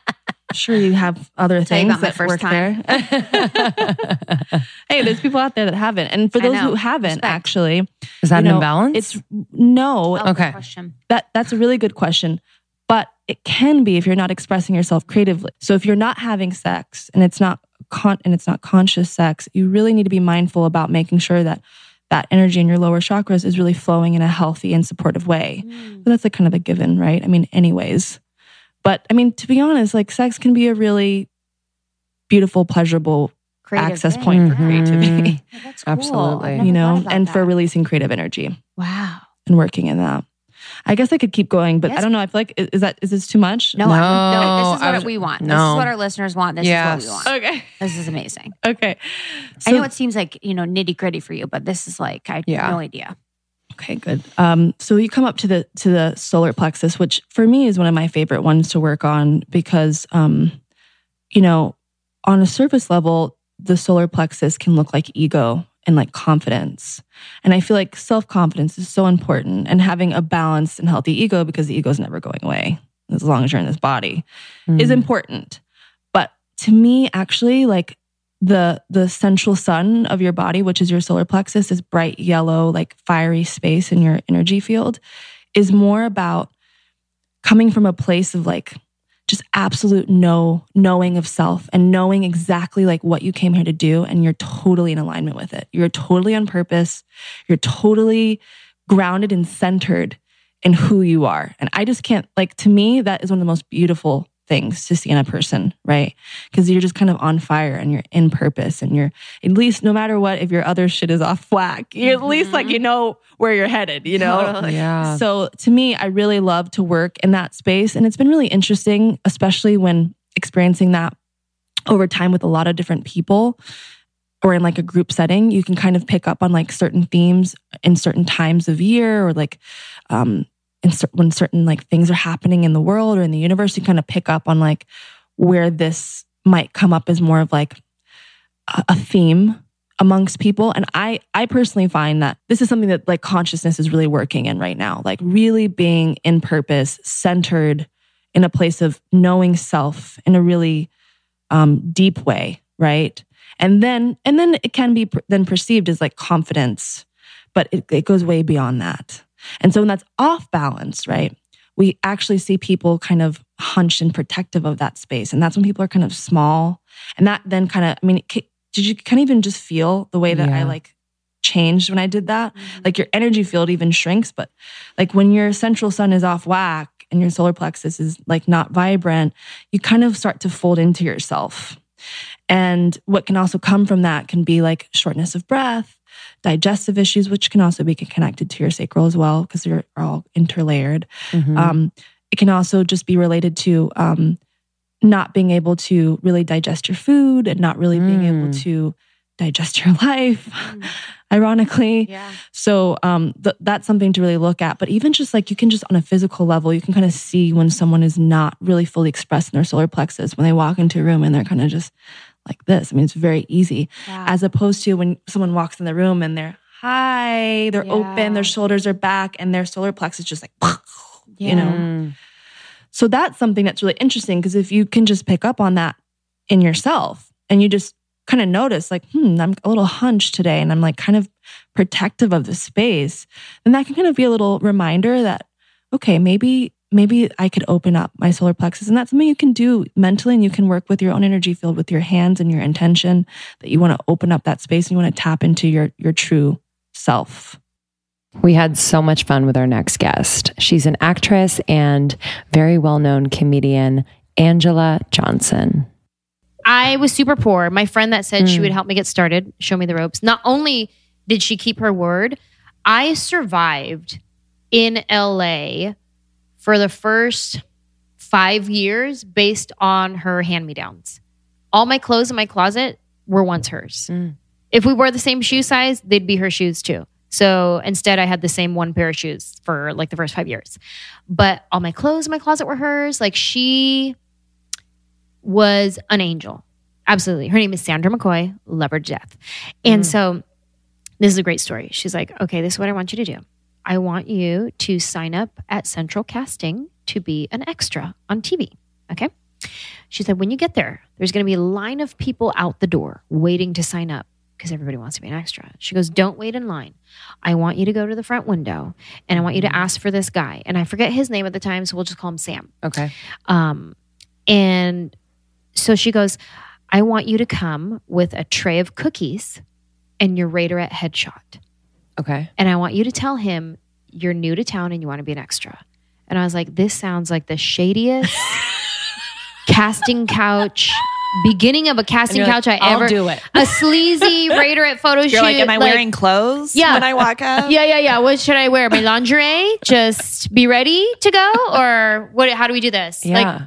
I'm sure you have other things that first work time. there. hey, there's people out there that haven't, and for those who haven't, Respect. actually, Is that an know, imbalance? It's no. Oh, Okay. question. That that's a really good question. But it can be if you're not expressing yourself creatively. So if you're not having sex and it's not con- and it's not conscious sex, you really need to be mindful about making sure that that energy in your lower chakras is really flowing in a healthy and supportive way. Mm. But that's like kind of a given, right? I mean, anyways. But I mean, to be honest, like sex can be a really beautiful, pleasurable Creative access thing. point for Mhm. creativity, Yeah, that's cool. Absolutely. You know, thought about and for releasing creative energy wow. and working in that. I guess I could keep going, but I don't know. I feel like is is that is this too much? No, I, no, No, this is what was- we want. This is what our listeners want. This Yes. is what we want. Okay. This is amazing. Okay. I know it seems like, you know, nitty gritty for you, but this is like, I have Yeah. no idea. Okay, good. Um, so you come up to the to the solar plexus, which for me is one of my favorite ones to work on because, um, you know, on a surface level, the solar plexus can look like ego and like confidence, and I feel like self confidence is so important, and having a balanced and healthy ego because the ego is never going away as long as you're in this body is Mm. important. But to me, actually, like the the central sun of your body, which is your solar plexus, this bright yellow, like fiery space in your energy field, is more about coming from a place of like just absolute know knowing of self and knowing exactly like what you came here to do and you're totally in alignment with it. You're totally on purpose. You're totally grounded and centered in who you are. And I just can't like to me that is one of the most beautiful things to see in a person, right? Because you're just kind of on fire and you're in purpose and you're at least no matter what if your other shit is off whack, you're at least like you know where you're headed, you know? Totally. Yeah. So to me, I really love to work in that space. And it's been really interesting, especially when experiencing that over time with a lot of different people or in like a group setting. You can kind of pick up on like certain themes in certain times of year or like, um, cer- when certain like things are happening in the world or in the universe, you kind of pick up on like where this might come up as more of like a, a theme amongst people. And i i personally find that this is something that like consciousness is really working in right now like really being in purpose centered in a place of knowing self in a really um, deep way right? And then and then it can be then perceived as like confidence but it, it goes way beyond that and so when that's off balance right we actually see people kind of hunched and protective of that space and that's when people are kind of small and that then kind of i mean did you kind of even just feel the way that I like changed when I did that? Mm-hmm. Like your energy field even shrinks, but like when your central sun is off whack and your solar plexus is like not vibrant, you kind of start to fold into yourself. And what can also come from that can be like shortness of breath, digestive issues, which can also be connected to your sacral as well, because they're all interlayered. Mhm. Um, it can also just be related to um, not being able to really digest your food and not really being able Mm. to digest your life, ironically. Yeah. So um, th- that's something to really look at. But even just like you can just on a physical level, you can kind of see when someone is not really fully expressed in their solar plexus when they walk into a room and they're kind of just like this. I mean, it's very easy Wow. as opposed to when someone walks in the room and they're hi, they're open, their shoulders are back, and their solar plexus just like, you know. So that's something that's really interesting because if you can just pick up on that in yourself and you just kind of notice, like, hmm, I'm a little hunched today and I'm like kind of protective of the space, then that can kind of be a little reminder that, okay, maybe. Maybe I could open up my solar plexus, and that's something you can do mentally. And you can work with your own energy field, with your hands and your intention that you want to open up that space and you want to tap into your your true self. We had so much fun with our next guest. She's an actress and very well known comedian, Angela Johnson. I was super poor. My friend that said she Mm. would help me get started, show me the ropes. Not only did she keep her word, I survived in LA for the first five years based on her hand me downs. All my clothes in my closet were once hers. Mm. If we wore the same shoe size, they'd be her shoes too. So instead, I had the same one pair of shoes for like the first five years. But all my clothes in my closet were hers. Like she was an angel. Absolutely. Her name is Sandra McCoy, love her to death. And so this is a great story. She's like, okay, this is what I want you to do. I want you to sign up at Central Casting to be an extra on TV. Okay. She said, when you get there, there's going to be a line of people out the door waiting to sign up because everybody wants to be an extra. She goes, don't wait in line. I want you to go to the front window and I want you to ask for this guy. And I forget his name at the time, so we'll just call him Sam. Okay. Um, and so she goes, I want you to come with a tray of cookies and your Raiderette headshot. Okay. And I want you to tell him you're new to town and you want to be an extra. And I was like, this sounds like the shadiest casting couch, beginning of a casting you're like, couch I "I'll ever do it." A sleazy Raiderette photo shoot. You're like, am I wearing clothes Yeah. when I walk up? Yeah, yeah, yeah. What should I wear? My lingerie? Just be ready to go, or what? How do we do this? Yeah. Like,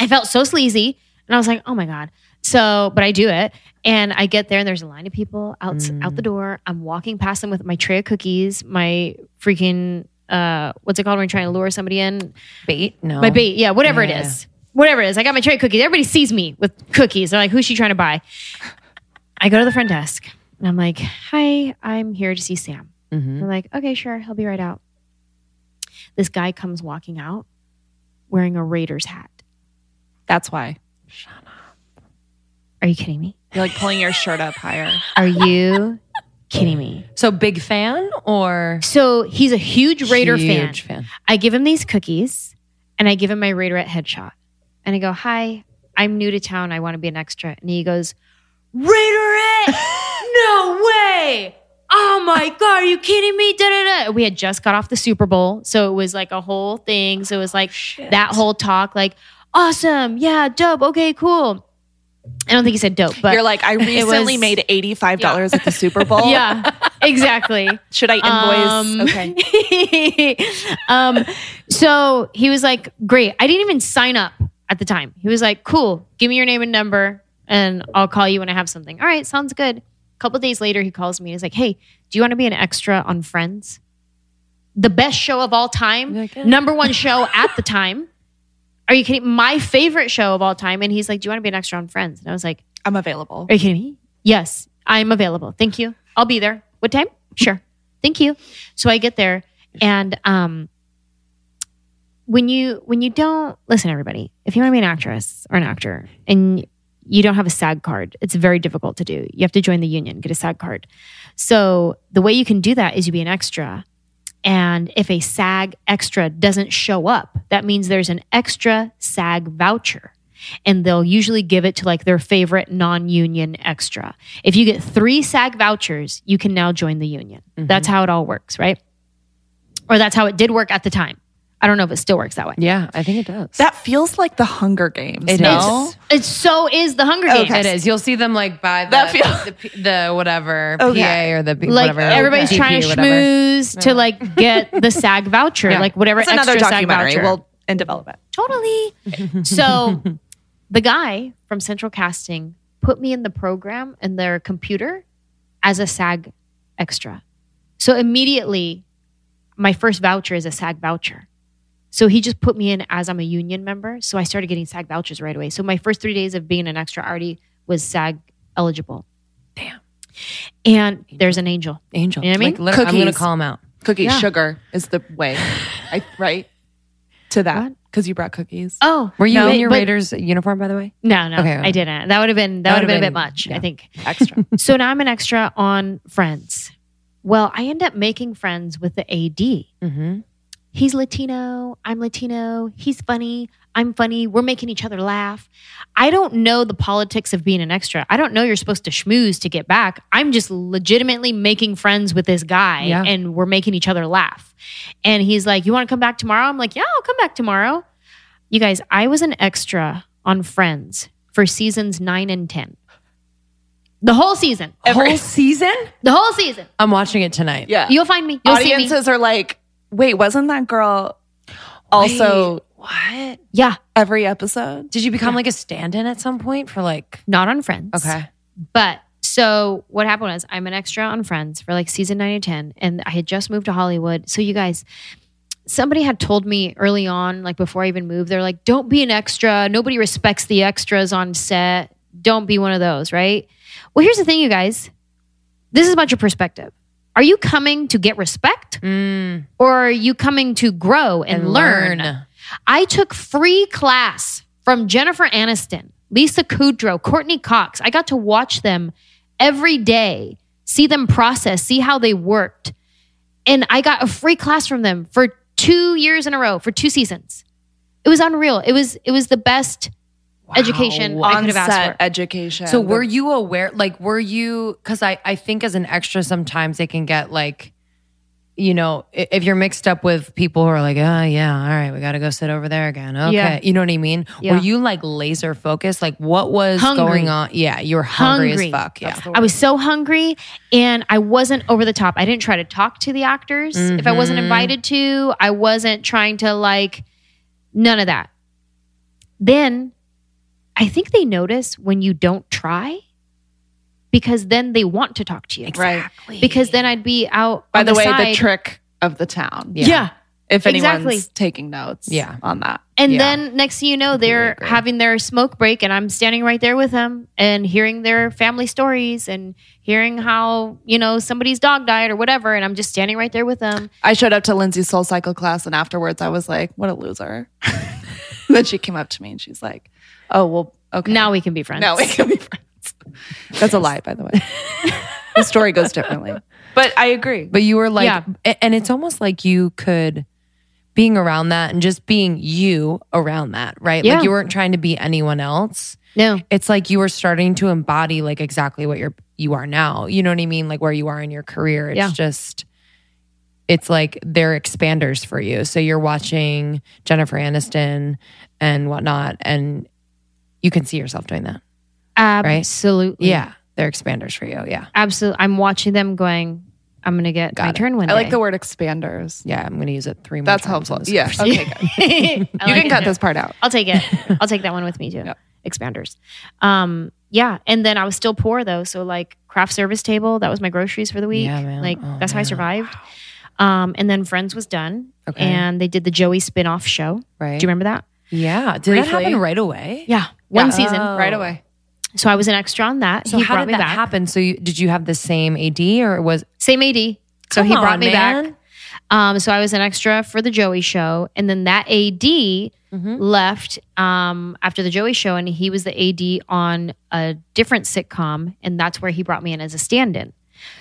I felt so sleazy, and I was like, oh my god. So, but I do it, and I get there, and there's a line of people out out the door. I'm walking past them with my tray of cookies, my freaking uh, what's it called when you're trying to lure somebody in? Bait? No. My bait, yeah, whatever Yeah. it is. Whatever it is. I got my tray of cookies. Everybody sees me with cookies. They're like, who's she trying to buy? I go to the front desk and I'm like, hi, I'm here to see Sam. Mhm. They're like, okay, sure, he'll be right out. This guy comes walking out wearing a Raiders hat. That's why. Are you kidding me? You're like pulling your shirt up higher. Are you kidding me? So big fan or So he's a huge Raider fan. Huge fan. I give him these cookies and I give him my Raiderette headshot. And I go, Hi, I'm new to town. I want to be an extra. And he goes, Raiderette? no way. Oh my God, are you kidding me? Da, da, da. We had just got off the Super Bowl. So it was like a whole thing. So it was like oh, that whole talk, like, awesome. Yeah, dope. Okay, cool. I don't think he said dope, but You're like, I recently was- made $85 at the Super Bowl. Yeah, exactly. Should I invoice? Um, okay. um, so he was like, great. I didn't even sign up at the time. He was like, cool, give me your name and number and I'll call you when I have something. All right, sounds good. A couple days later, he calls me and he's like, hey, do you want to be an extra on Friends? The best show of all time, number one show at the time. Are you kidding? My favorite show of all time. And he's like, do you want to be an extra on Friends? And I was like, I'm available. are you kidding me? Yes, I'm available. Thank you. I'll be there. What time? Sure. Thank you. So I get there and um when you when you don't listen everybody, if you want to be an actress or an actor and you don't have a SAG card, it's very difficult to do. You have to join the union, get a SAG card. So the way you can do that is you be an extra. And if a SAG extra doesn't show up, that means there's an extra SAG voucher and they'll usually give it to like their favorite non-union extra. If you get 3 SAG vouchers, you can now join the union. Mm-hmm. That's how it all works, right? Or that's how it did work at the time. I don't know if it still works that way. Yeah, I think it does. That feels like the Hunger Games. It no? is. It's so is the Hunger Games. It is. You'll see them like by the That feel- the, P- the whatever Okay. PA or the P- Like whatever everybody's DP trying to or whatever. schmooze to like get the SAG voucher, Yeah. like whatever That's another extra SAG voucher. We'll and develop it. Totally. so the guy from Central Casting put me in the program and their computer as a SAG extra. So immediately, my first voucher is a SAG voucher. So he just put me in as I'm a union member. So I started getting SAG vouchers right away. So my first three days of being an extra already was SAG eligible. Damn. And there's an angel. Angel. You know what I mean? Like, literally, I'm going to call him out. Cookie Yeah. sugar is the way. I, right? To that. Because you brought cookies. Oh, Were you no, in your but- Raiders uniform, by the way? No, no, Okay, I didn't. That would have been that, That would have been, would've a bit much. yeah. I think. Extra. so now I'm an extra on Friends. Well, I end up making friends with the AD. Mm-hmm. He's Latino, I'm Latino, he's funny, I'm funny, we're making each other laugh. I don't know the politics of being an extra. I don't know you're supposed to schmooze to get back. I'm just legitimately making friends with this guy Yeah. and we're making each other laugh. And he's like, You want to come back tomorrow? I'm like, Yeah, I'll come back tomorrow. You guys, I was an extra on Friends for seasons nine and 10. The whole season. Whole season? The whole season. I'm watching it tonight. Yeah. You'll find me. You'll see me. Audiences are like, wait, wasn't that girl also what? Yeah. every episode? Did you become like a stand-in at some point for like? Not on Friends. Okay. But so what happened was I'm an extra on Friends for like season nine and 10, and I had just moved to Hollywood. So you guys, somebody had told me early on, like before I even moved, they're like, don't be an extra. Nobody respects the extras on set. Don't be one of those, right? Well, here's the thing, you guys. This is about your perspective. Are you coming to get respect Mm, or are you coming to grow and, learn? I took free class from Jennifer Aniston, Lisa Kudrow, Courteney Cox. I got to watch them every day, see them process, see how they worked. And I got a free class from them for 2 years in a row, for 2 seasons. It was unreal. It was it was the best education I could have asked On-set for. education. So were you aware? Like, were you? Because I I think as an extra, sometimes they can get like, you know, i- if you're mixed up with people who are like, oh yeah, all right, we got to go sit over there again. Okay, Yeah. you know what I mean? Yeah. Were you like laser focused? Like, what was Hungry. going on? Yeah, you were hungry, Hungry. as fuck. Yeah. I was so hungry and I wasn't over the top. I didn't try to talk to the actors if I wasn't Mhm. invited to. I wasn't trying to like none of that. Then I think they notice when you don't try because then they want to talk to you. right? Because then I'd be out By on the, way, the trick of the town. Yeah. If anyone's Exactly. taking notes Yeah. on that. And Yeah. then next thing you know, they're agree. having their smoke break, and I'm standing right there with them and hearing their family stories and hearing how, you know, somebody's dog died or whatever. And I'm just standing right there with them. I showed up to Lindsey's soul cycle class and afterwards I was like, what a loser. then she came up to me and she's like, oh, well, okay. Now we can be friends. Now we can be friends. That's a lie, by the way. the story goes differently. But I agree. But you were like, Yeah. and it's almost like you could being around that and just being you around that, right? Yeah. Like you weren't trying to be anyone else. No. It's like you were starting to embody like exactly what you're you are now. You know what I mean? Like where you are in your career. It's Yeah. just it's like they're expanders for you. So you're watching Jennifer Aniston and whatnot, and you can see yourself doing that. Absolutely. Yeah. They're expanders for you. Yeah. Absolutely. I'm watching them going, I'm going to get Got my it. turn one I day. like the word expanders. Yeah. I'm gonna use it three more That's times helpful. in this Yeah. conversation. Okay, good. I You like can cut this part out. I'll take it. I'll take that one with me too. Yep. Expanders. Um, yeah. And then I was still poor though. So like craft service table, that was my groceries for the week. Yeah, man. Like Oh, that's how I man. survived. Um, and then Friends was done. Okay. And they did the Joey spin-off show. Right. Do you remember that? Yeah. Did Briefly. that happen right away? Yeah. One Yeah. season. Oh. Right away. So I was an extra on that. So he how did that back. happen? So you, did you have the same AD or was Same AD. So Come he brought on, me man. back. Um, so I was an extra for the Joey show, and then that AD Mm-hmm. left um, after the Joey show, and he was the AD on a different sitcom, and that's where he brought me in as a stand-in.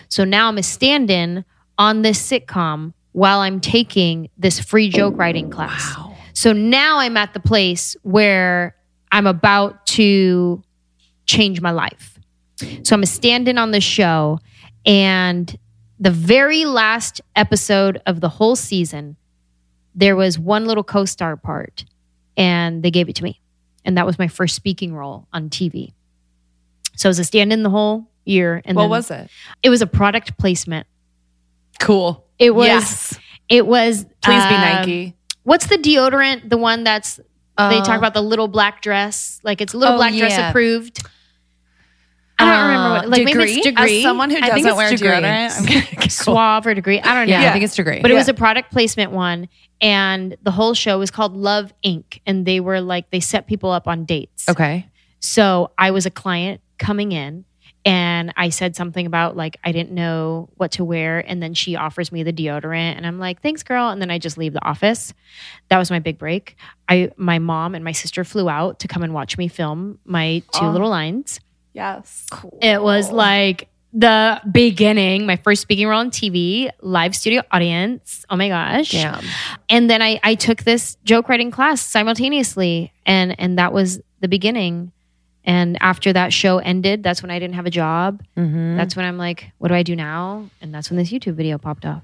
So now I'm a stand-in on this sitcom while I'm taking this free joke writing class. So now I'm at the place where I'm about to change my life. So I'm a stand in on the show. And the very last episode of the whole season, there was one little co star part, and they gave it to me. And that was my first speaking role on TV. So I was a stand in the whole year. And what was it? It was a product placement. cool? It was, yes. it was, Please be uh, Nike. What's the deodorant? The one that's, they talk uh, about the little black dress. Like it's little oh, black dress yeah. approved. I don't uh, remember what, like maybe it's Degree? degree. As someone who I think doesn't it's wear degree. deodorant, I'm kidding. Suave or degree. I don't know. Yeah, I think it's degree. But it was a product placement one. And the whole show was called Love Inc. And they were like, they set people up on dates. okay. So I was a client coming in and I said something about like, I didn't know what to wear. And then she offers me the deodorant and I'm like, thanks, girl. And then I just leave the office. That was my big break. I, my mom and my sister flew out to come and watch me film my two Oh. little lines. yes. Cool. It was like the beginning, my first speaking role on TV, live studio audience. Oh my gosh. Damn. And then I, I took this joke writing class simultaneously. And and that was the beginning. And after that show ended, that's when I didn't have a job. Mhm. That's when I'm like, what do I do now? And that's when this YouTube video popped up.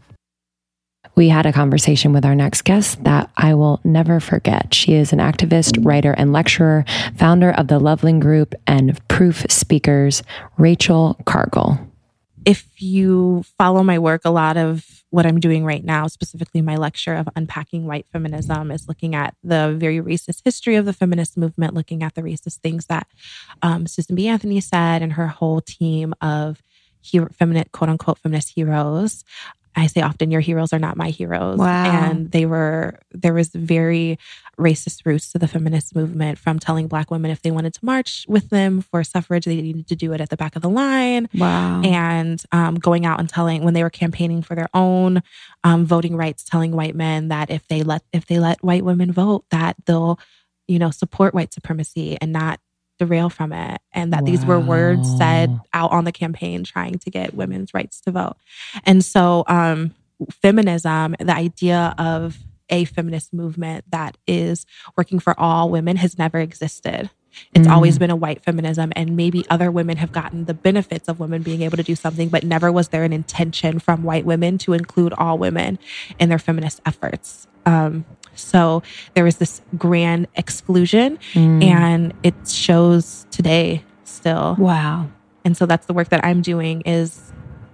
We had a conversation with our next guest that I will never forget. She is an activist, writer, and lecturer, founder of the Loveland Group and Proof Speakers, Rachel Cargle. if you follow my work, a lot of what I'm doing right now, specifically my lecture of unpacking white feminism, is looking at the very racist history of the feminist movement, looking at the racist things that um, Susan B. Anthony said and her whole team of hero, feminine, quote unquote, feminist heroes. I say often, your heroes are not my heroes. Wow. And they were, there was very racist roots to the feminist movement from telling Black women if they wanted to march with them for suffrage, they needed to do it at the back of the line Wow. and um, going out and telling when they were campaigning for their own um, voting rights, telling white men that if they let if they let white women vote, that they'll you know support white supremacy and not derail from it, and that these were words said out on the campaign trying to get women's rights to vote, and so um, feminism, the idea of a feminist movement that is working for all women has never existed. It's Mm. always been a white feminism, and maybe other women have gotten the benefits of women being able to do something, but never was there an intention from white women to include all women in their feminist efforts. Um, so there was this grand exclusion, Mm. and it shows today still. Wow. And so that's the work that I'm doing is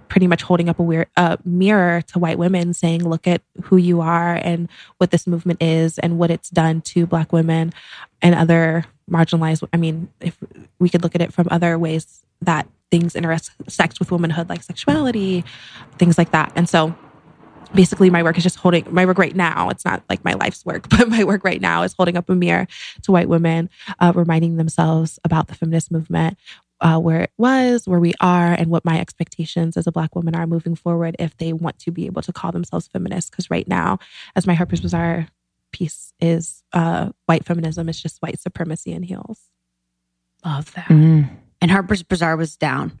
pretty much holding up a weird uh, mirror to white women saying, look at who you are and what this movement is and what it's done to black women and other marginalized. I mean, if we could look at it from other ways that things intersect with womanhood, like sexuality, things like that. And so basically my work is just holding my work right now it's not like my life's work but my work right now is holding up a mirror to white women uh, reminding themselves about the feminist movement uh, where it was where we are and what my expectations as a black woman are moving forward if they want to be able to call themselves feminists because right now as my harper's bazaar piece is uh, white feminism is just white supremacy in heels Love that. Mm. And Harper's Bazaar was down.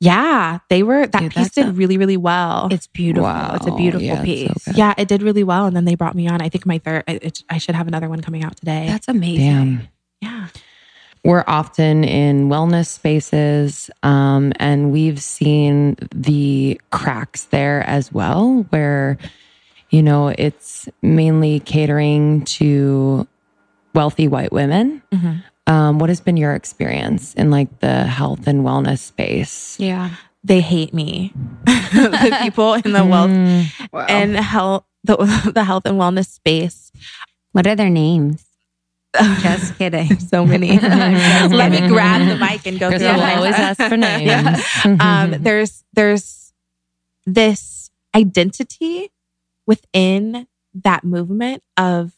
Yeah they were that Dude, piece did a- really really well It's beautiful. Wow. It's a beautiful Yeah, it's so piece. yeah it did really well and then they brought me on i think my third I, it, I should have another one coming out today That's amazing. Damn. yeah We're often in wellness spaces, um, and we've seen the cracks there as well, where, you know, it's mainly catering to wealthy white women. Mhm. Um, what has been your experience in like the health and wellness space? Yeah. they hate me the people in the wealth Mm. and health the, the health and wellness space What are their names? Just kidding. so many let me grab the mic and go Crystal through will always ask for names. Yeah. um, there's there's this identity within that movement of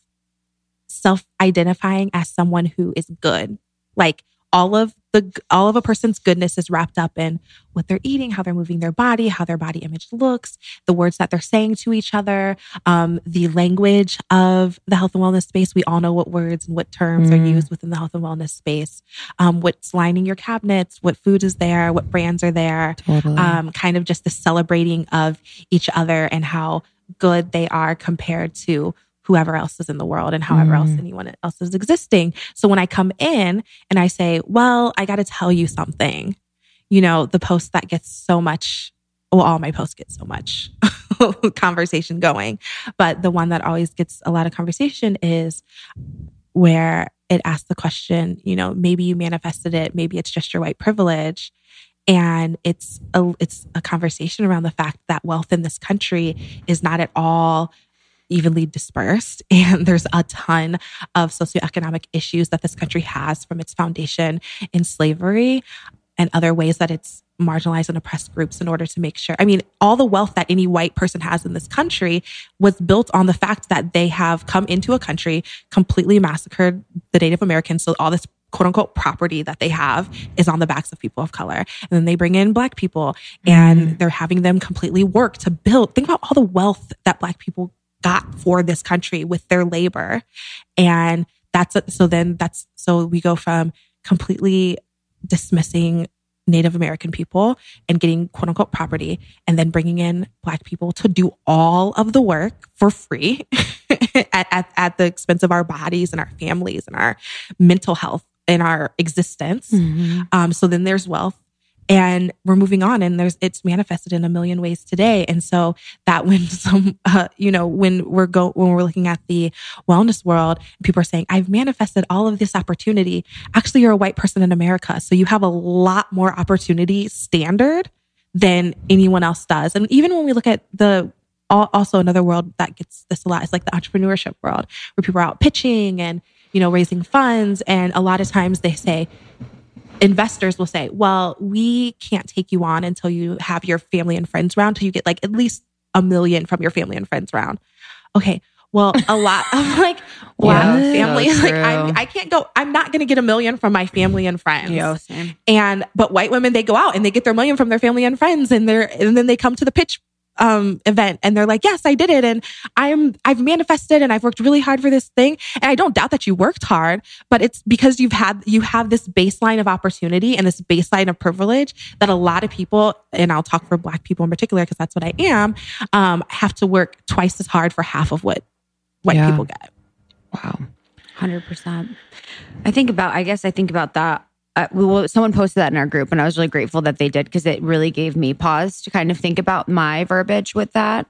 self-identifying as someone who is good like all of the all of a person's goodness is wrapped up in what they're eating how they're moving their body how their body image looks the words that they're saying to each other um, the language of the health and wellness space we all know what words and what terms are Mm. used within the health and wellness space um, what's lining your cabinets what food is there what brands are there Totally. um, kind of just the celebrating of each other and how good they are compared to whoever else is in the world and however else Mm. anyone else is existing. So when I come in and I say, well, I got to tell you something, you know, the post that gets so much, well, all my posts get so much conversation going, but the one that always gets a lot of conversation is where it asks the question, you know, maybe you manifested it, maybe it's just your white privilege and it's a it's a conversation around the fact that wealth in this country is not at all evenly dispersed and there's a ton of socioeconomic issues that this country has from its foundation in slavery and other ways that it's marginalized and oppressed groups in order to make sure. I mean, all the wealth that any white person has in this country was built on the fact that they have come into a country, completely massacred the Native Americans. So all this quote unquote property that they have is on the backs of people of color. And then they bring in black people and mm-hmm. they're having them completely work to build. Think about all the wealth that black people got for this country with their labor. And that's so then that's so we go from completely dismissing Native American people and getting quote unquote property and then bringing in black people to do all of the work for free at, at, at, the expense of our bodies and our families and our mental health and our existence. Mm-hmm. Um, so then there's wealth and we're moving on and there's it's manifested in a million ways today. And so that when some uh, you know when we're go when we're looking at the wellness world people are saying i've manifested all of this opportunity. Actually you're a white person in america so you have a lot more opportunity standard than anyone else does. And even when we look at the also another world that gets this a lot is like the entrepreneurship world where people are out pitching and you know raising funds and a lot of times they say investors will say, well, we can't take you on until you have your family and friends round, till you get like at least a million from your family and friends round. Okay. Well, a lot of like, wow, yeah, family. So like, I, I can't go, I'm not going to get a million from my family and friends. Yeah, same. And, but white women, they go out and they get their million from their family and friends and they're, and then they come to the pitch um, event and they're like, yes, I did it. And I'm, I've manifested and I've worked really hard for this thing. And I don't doubt that you worked hard, but it's because you've had, you have this baseline of opportunity and this baseline of privilege that a lot of people, and I'll talk for black people in particular, because that's what I am, um, have to work twice as hard for half of what white yeah. people get. Wow. 100%. I think about, I guess I think about that uh, well, someone posted that in our group, and I was really grateful that they did because it really gave me pause to kind of think about my verbiage with that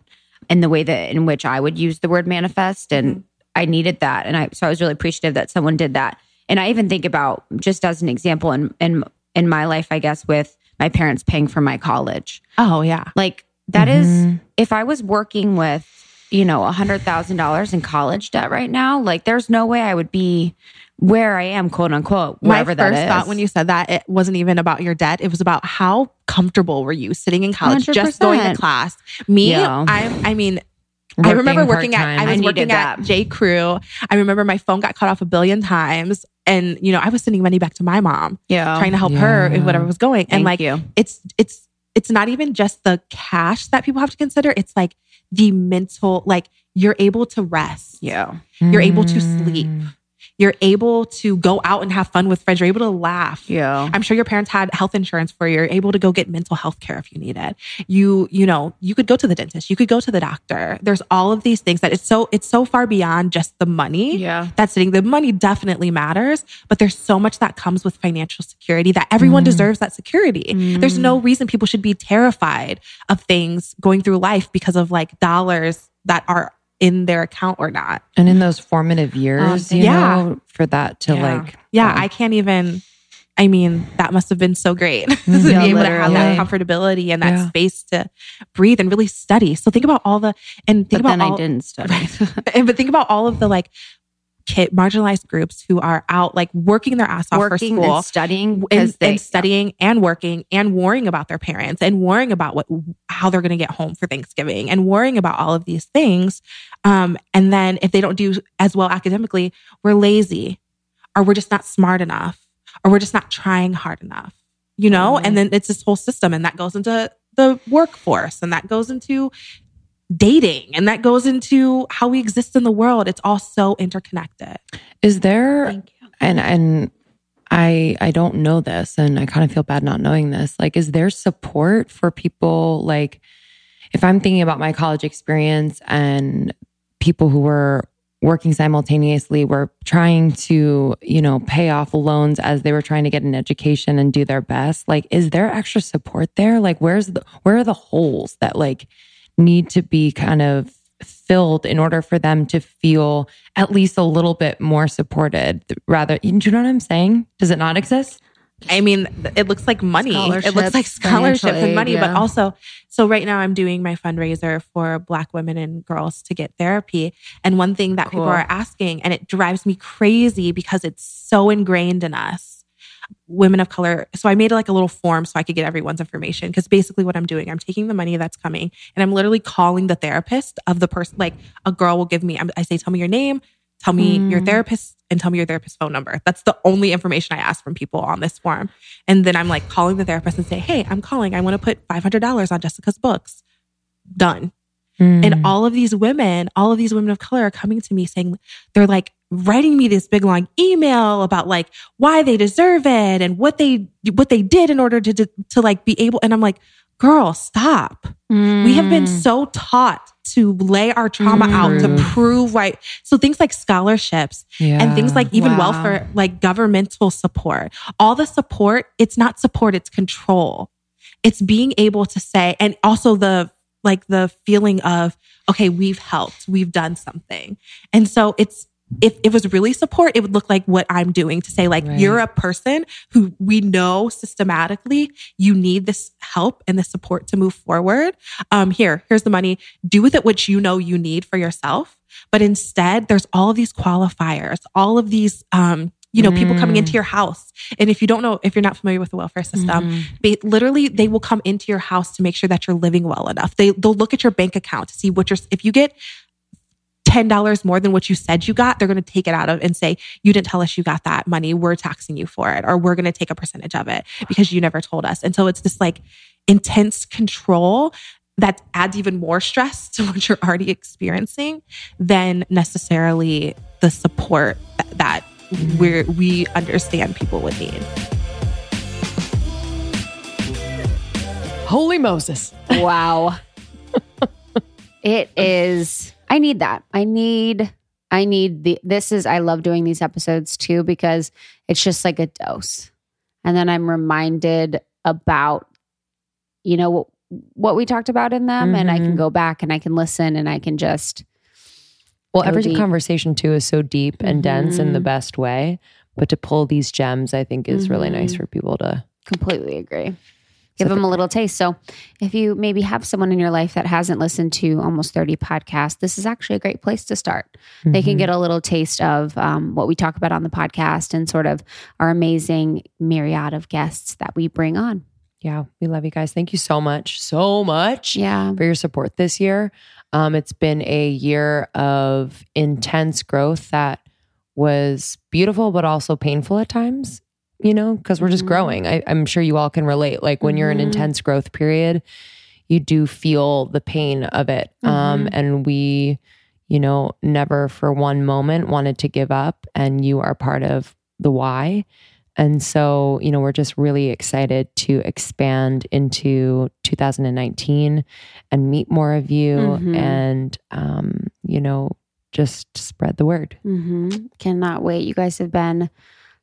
and the way that in which I would use the word manifest. And mm-hmm. I needed that, and I so I was really appreciative that someone did that. And I even think about just as an example in in in my life, I guess, with my parents paying for my college. Oh yeah, like that mm-hmm. is if I was working with you know a hundred thousand dollars in college debt right now, like there's no way I would be where I am, quote unquote, wherever My first thought when you said that, it wasn't even about your debt. It was about how comfortable were you sitting in college, 100%. just going to class. Me, yeah. I, I mean, Working I remember working at I was I working at J Crew. I remember my phone got cut off a billion times, and you know I was sending money back to my mom, yeah, trying to help yeah. her in whatever was going. Thank and like you. it's it's it's not even just the cash that people have to consider. It's like the mental, like you're able to rest. Yeah, you're mm. able to sleep you're able to go out and have fun with friends. You're able to laugh. Yeah. I'm sure your parents had health insurance for you. You're able to go get mental health care if you need it. You, you know, you could go to the dentist. You could go to the doctor. There's all of these things that it's so, it's so far beyond just the money. Yeah. That's sitting. The money definitely matters, but there's so much that comes with financial security that everyone mm. deserves that security. Mm. There's no reason people should be terrified of things going through life because of like dollars that are in their account or not. And in those formative years, um, you yeah. know, for that to yeah. like, yeah, I can't even. I mean, that must have been so great to yeah, be able literally. to have that comfortability and that yeah. space to breathe and really study. So think about all the and think but about then all, I didn't study. and but think about all of the like kid, marginalized groups who are out like working their ass off working for school, and studying, and, they, and studying yeah. and working and worrying about their parents and worrying about what how they're going to get home for Thanksgiving and worrying about all of these things. Um, and then if they don't do as well academically, we're lazy, or we're just not smart enough, or we're just not trying hard enough. You know, mm-hmm. and then it's this whole system, and that goes into the workforce, and that goes into dating and that goes into how we exist in the world. It's all so interconnected. Is there and and i i don't know this and i kind of feel bad not knowing this like is there support for people like if i'm thinking about my college experience and people who were working simultaneously were trying to you know pay off loans as they were trying to get an education and do their best like is there extra support there? Like where's the where are the holes that like need to be kind of filled in order for them to feel at least a little bit more supported rather do you know what i'm saying does it not exist I mean, it looks like money. It looks like scholarships and money, yeah. but also, so right now I'm doing my fundraiser for Black women and girls to get therapy. And one thing that cool. people are asking, and it drives me crazy because it's so ingrained in us women of color. So I made like a little form so I could get everyone's information. Cause basically what I'm doing, I'm taking the money that's coming and I'm literally calling the therapist of the person. Like a girl will give me, I say, tell me your name, tell me mm. your therapist and tell me your therapist phone number. That's the only information I ask from people on this form. And then I'm like calling the therapist and say, Hey, I'm calling. I want to put $500 on Jessica's books. Done. Mm. And all of these women, all of these women of color are coming to me saying, they're like, writing me this big long email about like why they deserve it and what they what they did in order to to, to like be able and I'm like girl stop we have been Mm. so taught to lay our trauma out to Mm. prove right so things like scholarships and things like even Wow. welfare like governmental support all the support it's not support it's control it's being able to say and also the like the feeling of okay we've helped we've done something and so it's if it was really support it would look like what i'm doing to say like Right. you're a person who we know systematically you need this help and the support to move forward. Um here here's the money. Do with it what you know you need for yourself. But instead there's all of these qualifiers all of these um you know people coming into your house. And if you don't know if you're not familiar with the welfare system they literally they will come into your house to make sure that you're living well enough. They they'll look at your bank account to see what you're if you get $10 more than what you said you got, they're going to take it out of and say, you didn't tell us you got that money. We're taxing you for it, or we're going to take a percentage of it because you never told us. And so it's this like intense control that adds even more stress to what you're already experiencing than necessarily the support that, that we're, we understand people would need. Holy Moses. Wow. it is I need that. I need I need the this is I love doing these episodes too because it's just like a dose. And then I'm reminded about you know what what we talked about in them and I can Mhm. go back and I can listen and I can just Well, every deep. conversation too is so deep and dense in the Mhm. best way. But to pull these gems, I think is really nice Mhm. for people to completely agree. Give them a little taste. So, if you maybe have someone in your life that hasn't listened to almost 30 podcasts, this is actually a great place to start. They can Mhm. get a little taste of um, what we talk about on the podcast and sort of our amazing myriad of guests that we bring on. Yeah, we love you guys. Thank you so much, so much Yeah. for your support this year. Um, it's been a year of intense growth that was beautiful, but also painful at times, you know, because we're just Mhm. growing. I, I'm sure you all can relate. Like when you're in Mhm. intense growth period, you do feel the pain of it. Um, Mhm. and we, you know, never for one moment wanted to give up. And you are part of the why. And so, you know, we're just really excited to expand into 2019 and meet more of you Mhm. and, um, you know, just spread the word. hmm Cannot wait. You guys have been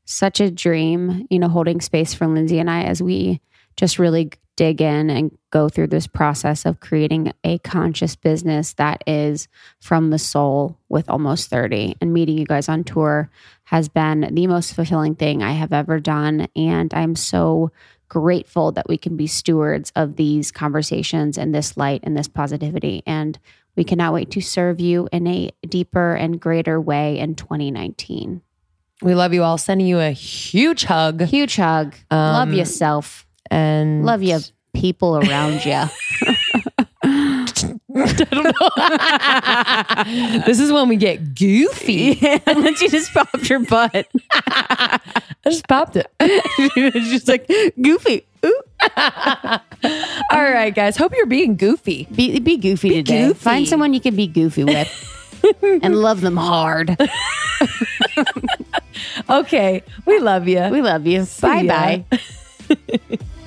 such a dream, you know, holding space for Lindsey and I as we just really dig in and go through this process of creating a conscious business that is from the soul with almost 30. And meeting you guys on tour has been the most fulfilling thing I have ever done. And I'm so grateful that we can be stewards of these conversations and this light and this positivity. And we cannot wait to serve you in a deeper and greater way in 2019. We love you all. Sending you a huge hug. Huge hug. Love Um, yourself. And Love your people around you. this is when we get goofy. and then she just popped her butt. I just popped it. She's like, goofy. Ooh. All right, guys. Hope you're being goofy. Be, be goofy today. goofy. Find someone you can be goofy with and love them hard. Okay. We love you. We love you. Bye bye.